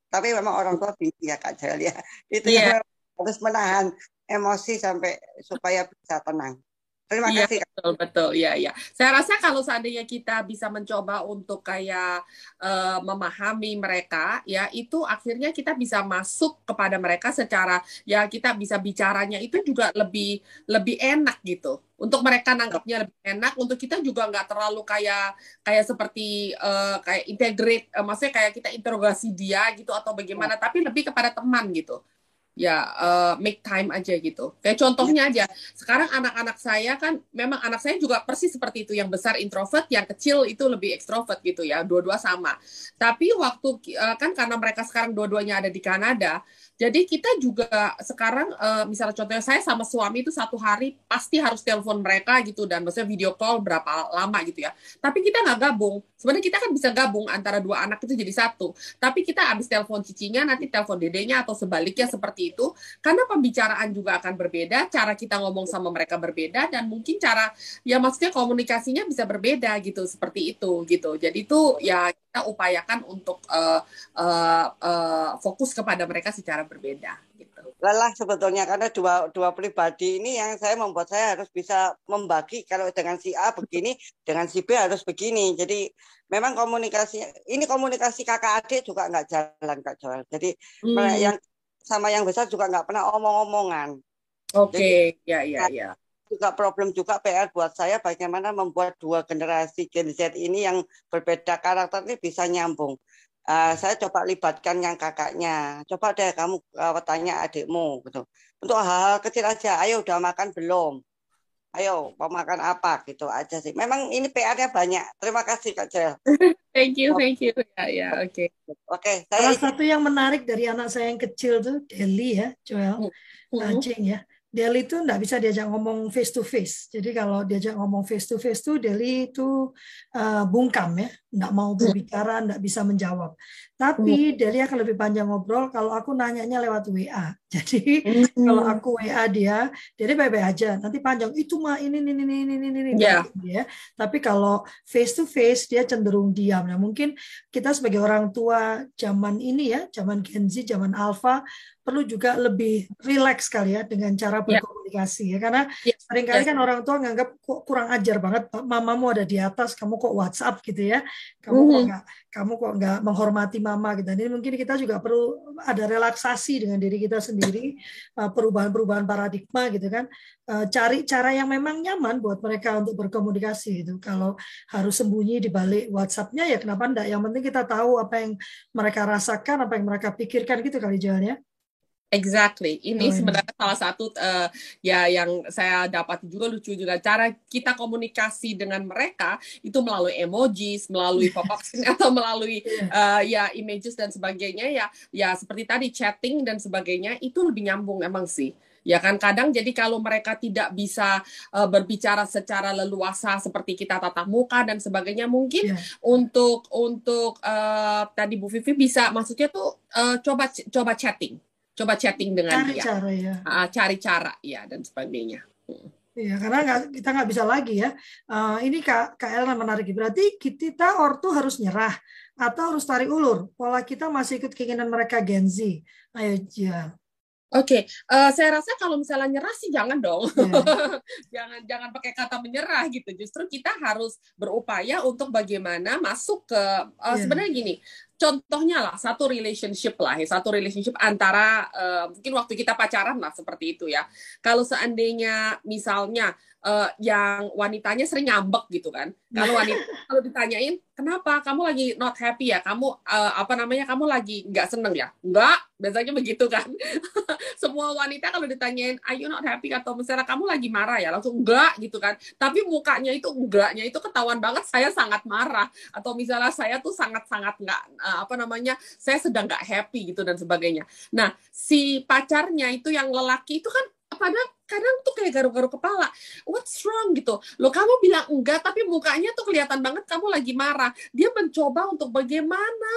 Tapi memang orang tua bingung ya Kak Jel ya. Itu yeah. harus menahan emosi sampai supaya bisa tenang. Terima iya, kasih. Betul, betul. Ya, ya. Saya rasa kalau seandainya kita bisa mencoba untuk kayak uh, memahami mereka, ya itu akhirnya kita bisa masuk kepada mereka secara ya kita bisa bicaranya itu juga lebih lebih enak gitu. Untuk mereka nangkapnya lebih enak, untuk kita juga nggak terlalu kayak kayak seperti uh, kayak integrate, uh, maksudnya kayak kita interogasi dia gitu atau bagaimana, tapi lebih kepada teman gitu ya uh, make time aja gitu. Kayak contohnya aja, sekarang anak-anak saya kan memang anak saya juga persis seperti itu, yang besar introvert, yang kecil itu lebih ekstrovert gitu ya, dua-dua sama. Tapi waktu uh, kan karena mereka sekarang dua-duanya ada di Kanada, jadi kita juga sekarang uh, misalnya contohnya saya sama suami itu satu hari pasti harus telepon mereka gitu dan maksudnya video call berapa lama gitu ya. Tapi kita nggak gabung. Sebenarnya kita kan bisa gabung antara dua anak itu jadi satu. Tapi kita habis telepon cicinya nanti telepon dedenya atau sebaliknya seperti itu. Karena pembicaraan juga akan berbeda, cara kita ngomong sama mereka berbeda dan mungkin cara ya maksudnya komunikasinya bisa berbeda gitu seperti itu gitu. Jadi itu ya kita upayakan untuk uh, uh, uh, fokus kepada mereka secara berbeda gitu. Lelah sebetulnya karena dua dua pribadi ini yang saya membuat saya harus bisa membagi kalau dengan si A begini, dengan si B harus begini. Jadi memang komunikasi ini komunikasi kakak adik juga nggak jalan kak Joel. Jadi hmm. yang sama yang besar juga nggak pernah omong-omongan. Oke, okay. ya ya ya juga problem juga PR buat saya bagaimana membuat dua generasi Gen Z ini yang berbeda karakter ini bisa nyambung. Uh, saya coba libatkan yang kakaknya. Coba deh kamu uh, tanya adikmu gitu. Untuk hal-hal kecil aja. Ayo udah makan belum? Ayo mau makan apa gitu aja sih. Memang ini PR-nya banyak. Terima kasih Kak Jel. thank you, thank you. Ya, ya, oke. Okay. Oke, okay, saya Salah satu yang menarik dari anak saya yang kecil tuh Deli ya, Joel. Mm -hmm. ya Deli itu nggak bisa diajak ngomong face to face. Jadi kalau diajak ngomong face to face tuh Deli itu uh, bungkam ya, nggak mau hmm. berbicara, nggak bisa menjawab. Tapi hmm. Deli akan lebih panjang ngobrol kalau aku nanyanya lewat WA. Jadi hmm. kalau aku WA dia, Deli baik-baik aja. Nanti panjang itu mah ini ini ini ini ini ini yeah. ya. Tapi kalau face to face dia cenderung diam. Nah mungkin kita sebagai orang tua zaman ini ya, zaman Gen Z, zaman Alpha perlu juga lebih rileks kali ya dengan cara ya. berkomunikasi komunikasi ya. Karena ya, sering kali ya. kan orang tua nganggap kok kurang ajar banget mamamu ada di atas kamu kok WhatsApp gitu ya. Kamu mm -hmm. kok nggak kamu kok nggak menghormati mama gitu. Ini mungkin kita juga perlu ada relaksasi dengan diri kita sendiri uh, perubahan-perubahan paradigma gitu kan. Uh, cari cara yang memang nyaman buat mereka untuk berkomunikasi itu kalau harus sembunyi di balik WhatsAppnya ya kenapa enggak yang penting kita tahu apa yang mereka rasakan apa yang mereka pikirkan gitu kali jalannya Exactly. Ini oh, sebenarnya salah satu uh, ya yang saya dapat juga lucu juga cara kita komunikasi dengan mereka itu melalui emojis, melalui pop-up atau melalui uh, ya images dan sebagainya ya ya seperti tadi chatting dan sebagainya itu lebih nyambung emang sih. Ya kan kadang jadi kalau mereka tidak bisa uh, berbicara secara leluasa seperti kita tatap muka dan sebagainya mungkin yeah. untuk untuk uh, tadi Bu Vivi bisa maksudnya tuh uh, coba coba chatting coba chatting dengan cari dia cara ya uh, cari cara ya dan sebagainya Iya, karena gak, kita nggak bisa lagi ya. Uh, ini Kak, Kak Elna menarik. Berarti kita ortu harus nyerah atau harus tarik ulur. Pola kita masih ikut keinginan mereka Gen Z. Ayo, ya. Oke, okay. uh, eh, saya rasa kalau misalnya nyerah sih jangan dong, yeah. jangan jangan pakai kata menyerah gitu. Justru kita harus berupaya untuk bagaimana masuk ke uh, yeah. sebenarnya gini. Contohnya lah satu relationship lah ya satu relationship antara uh, mungkin waktu kita pacaran lah seperti itu ya. Kalau seandainya misalnya uh, yang wanitanya sering ngambek gitu kan. Kalau wanita kalau ditanyain kenapa kamu lagi not happy ya, kamu uh, apa namanya kamu lagi nggak seneng ya? Nggak, biasanya begitu kan. Semua wanita kalau ditanyain are you not happy atau misalnya kamu lagi marah ya, langsung enggak gitu kan. Tapi mukanya itu enggaknya itu ketahuan banget saya sangat marah atau misalnya saya tuh sangat-sangat nggak uh, apa namanya saya sedang nggak happy gitu dan sebagainya. Nah si pacarnya itu yang lelaki itu kan padahal kadang tuh kayak garuk-garuk kepala. What's wrong gitu. Lo kamu bilang enggak tapi mukanya tuh kelihatan banget kamu lagi marah. Dia mencoba untuk bagaimana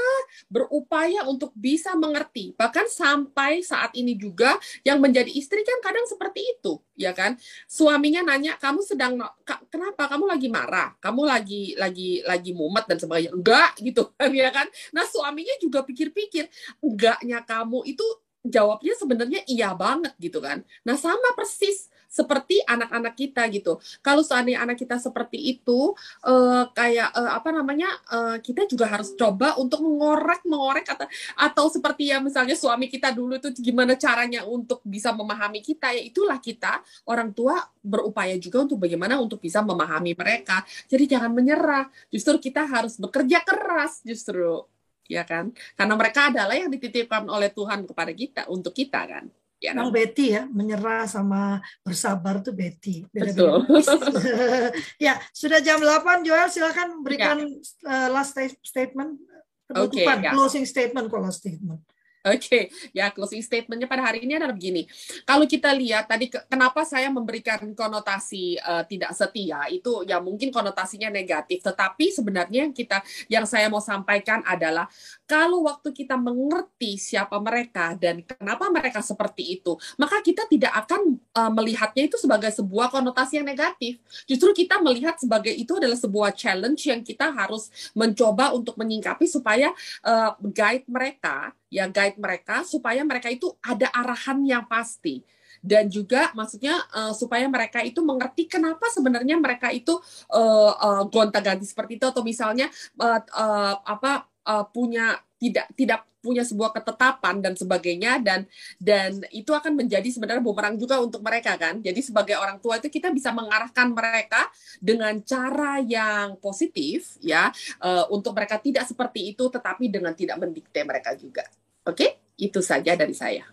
berupaya untuk bisa mengerti. Bahkan sampai saat ini juga yang menjadi istri kan kadang seperti itu ya kan? Suaminya nanya kamu sedang kenapa? Kamu lagi marah? Kamu lagi lagi lagi mumet dan sebagainya? Enggak gitu kan ya kan? Nah suaminya juga pikir-pikir enggaknya kamu itu jawabnya sebenarnya iya banget gitu kan. Nah sama persis seperti anak-anak kita gitu. Kalau seandainya anak kita seperti itu, uh, kayak uh, apa namanya, uh, kita juga harus coba untuk mengorek, mengorek atau atau seperti ya misalnya suami kita dulu itu gimana caranya untuk bisa memahami kita, ya itulah kita orang tua berupaya juga untuk bagaimana untuk bisa memahami mereka. Jadi jangan menyerah, justru kita harus bekerja keras justru ya kan? Karena mereka adalah yang dititipkan oleh Tuhan kepada kita untuk kita kan. Ya, kan? Betty ya, menyerah sama bersabar tuh Betty. Beda -beda. Betul. ya, sudah jam 8 Joel silakan berikan ya. uh, last statement penutupan, okay, ya. closing statement kalau statement. Oke, okay. ya closing statementnya pada hari ini adalah begini. Kalau kita lihat tadi kenapa saya memberikan konotasi uh, tidak setia itu ya mungkin konotasinya negatif, tetapi sebenarnya yang kita yang saya mau sampaikan adalah kalau waktu kita mengerti siapa mereka dan kenapa mereka seperti itu, maka kita tidak akan uh, melihatnya itu sebagai sebuah konotasi yang negatif. Justru kita melihat sebagai itu adalah sebuah challenge yang kita harus mencoba untuk menyingkapi supaya uh, guide mereka ya guide mereka supaya mereka itu ada arahan yang pasti. Dan juga maksudnya uh, supaya mereka itu mengerti kenapa sebenarnya mereka itu uh, uh, gonta-ganti seperti itu. Atau misalnya uh, uh, apa uh, punya tidak tidak punya sebuah ketetapan dan sebagainya. Dan dan itu akan menjadi sebenarnya bumerang juga untuk mereka kan. Jadi sebagai orang tua itu kita bisa mengarahkan mereka dengan cara yang positif ya. Uh, untuk mereka tidak seperti itu tetapi dengan tidak mendikte mereka juga oke okay? itu saja dari saya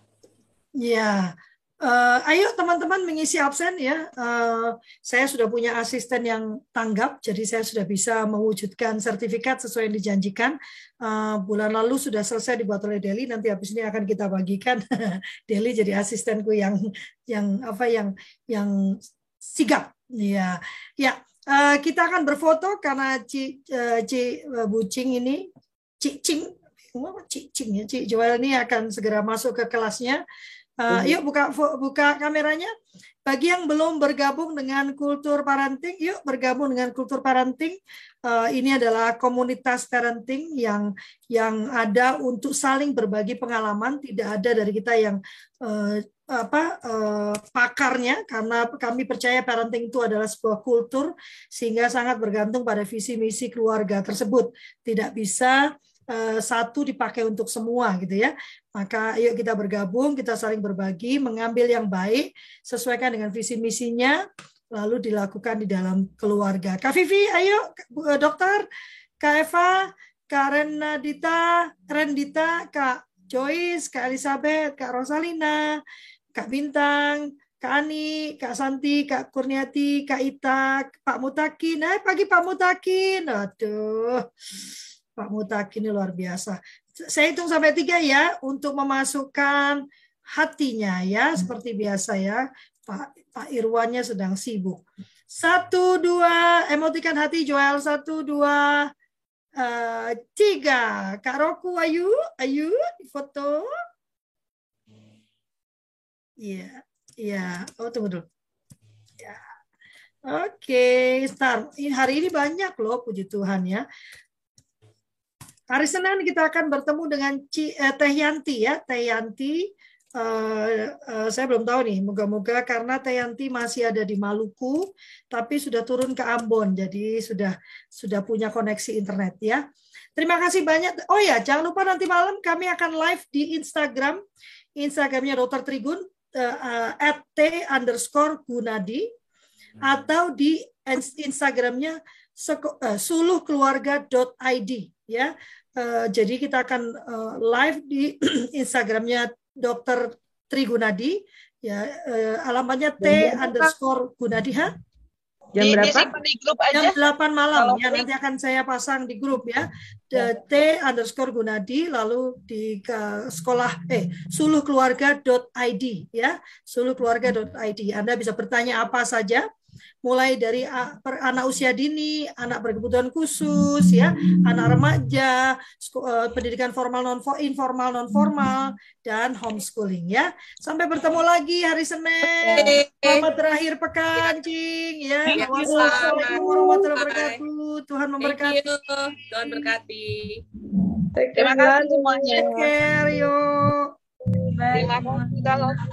ya Uh, ayo teman-teman mengisi absen ya. Uh, saya sudah punya asisten yang tanggap, jadi saya sudah bisa mewujudkan sertifikat sesuai yang dijanjikan. Uh, bulan lalu sudah selesai dibuat oleh Deli. Nanti habis ini akan kita bagikan. Deli jadi asistenku yang yang apa yang yang sigap. Ya, ya. Uh, kita akan berfoto karena uh, Ci uh, Bucing ini, Cicing, Cicing ya, Ci Joel ini akan segera masuk ke kelasnya. Uh, yuk buka buka kameranya. Bagi yang belum bergabung dengan kultur parenting, yuk bergabung dengan kultur parenting. Uh, ini adalah komunitas parenting yang yang ada untuk saling berbagi pengalaman. Tidak ada dari kita yang uh, apa uh, pakarnya karena kami percaya parenting itu adalah sebuah kultur sehingga sangat bergantung pada visi misi keluarga tersebut tidak bisa satu dipakai untuk semua gitu ya maka yuk kita bergabung kita saling berbagi mengambil yang baik sesuaikan dengan visi misinya lalu dilakukan di dalam keluarga Kak Vivi ayo dokter Kak Eva Kak Renadita Rendita Kak Joyce, Kak Elizabeth, Kak Rosalina, Kak Bintang, Kak Ani, Kak Santi, Kak Kurniati, Kak Ita, Pak Mutakin. Eh, pagi Pak Mutakin. Aduh, Pak Mutakin ini luar biasa. Saya hitung sampai tiga ya untuk memasukkan hatinya ya, seperti biasa ya. Pak Pak Irwannya sedang sibuk. Satu, dua, emotikan hati Joel. Satu, dua, uh, tiga. Kak Roku, ayu, ayu, foto. Iya, iya. Oh, tunggu dulu. Ya. Oke, Star. Hari ini banyak loh, puji Tuhan ya. Hari Senin kita akan bertemu dengan Ci, eh, Teh Yanti ya, Teh Yanti. Uh, uh, saya belum tahu nih, moga-moga karena Teh Yanti masih ada di Maluku, tapi sudah turun ke Ambon, jadi sudah sudah punya koneksi internet ya. Terima kasih banyak. Oh ya, jangan lupa nanti malam kami akan live di Instagram, Instagramnya Dr. Trigun, uh, at t underscore gunadi atau di Instagramnya uh, suluhkeluarga.id ya. Uh, jadi kita akan uh, live di Instagramnya Dr. Trigunadi ya uh, alamatnya t underscore gunadi ha Jam berapa? Di grup aja. Jam 8 malam. Kalau ya nanti akan saya pasang di grup ya. The T underscore Gunadi lalu di ke sekolah eh suluhkeluarga.id ya. suluhkeluarga.id. Anda bisa bertanya apa saja mulai dari anak usia dini, anak berkebutuhan khusus, ya, anak remaja, eh, pendidikan formal non informal non formal dan homeschooling ya. Sampai bertemu lagi hari Senin. Selamat terakhir pekan, Cing ya. Wassalamualaikum warahmatullahi wabarakatuh. Tuhan memberkati. Tuhan berkati. Terima kasih semuanya. Take care, yuk. Terima kasih.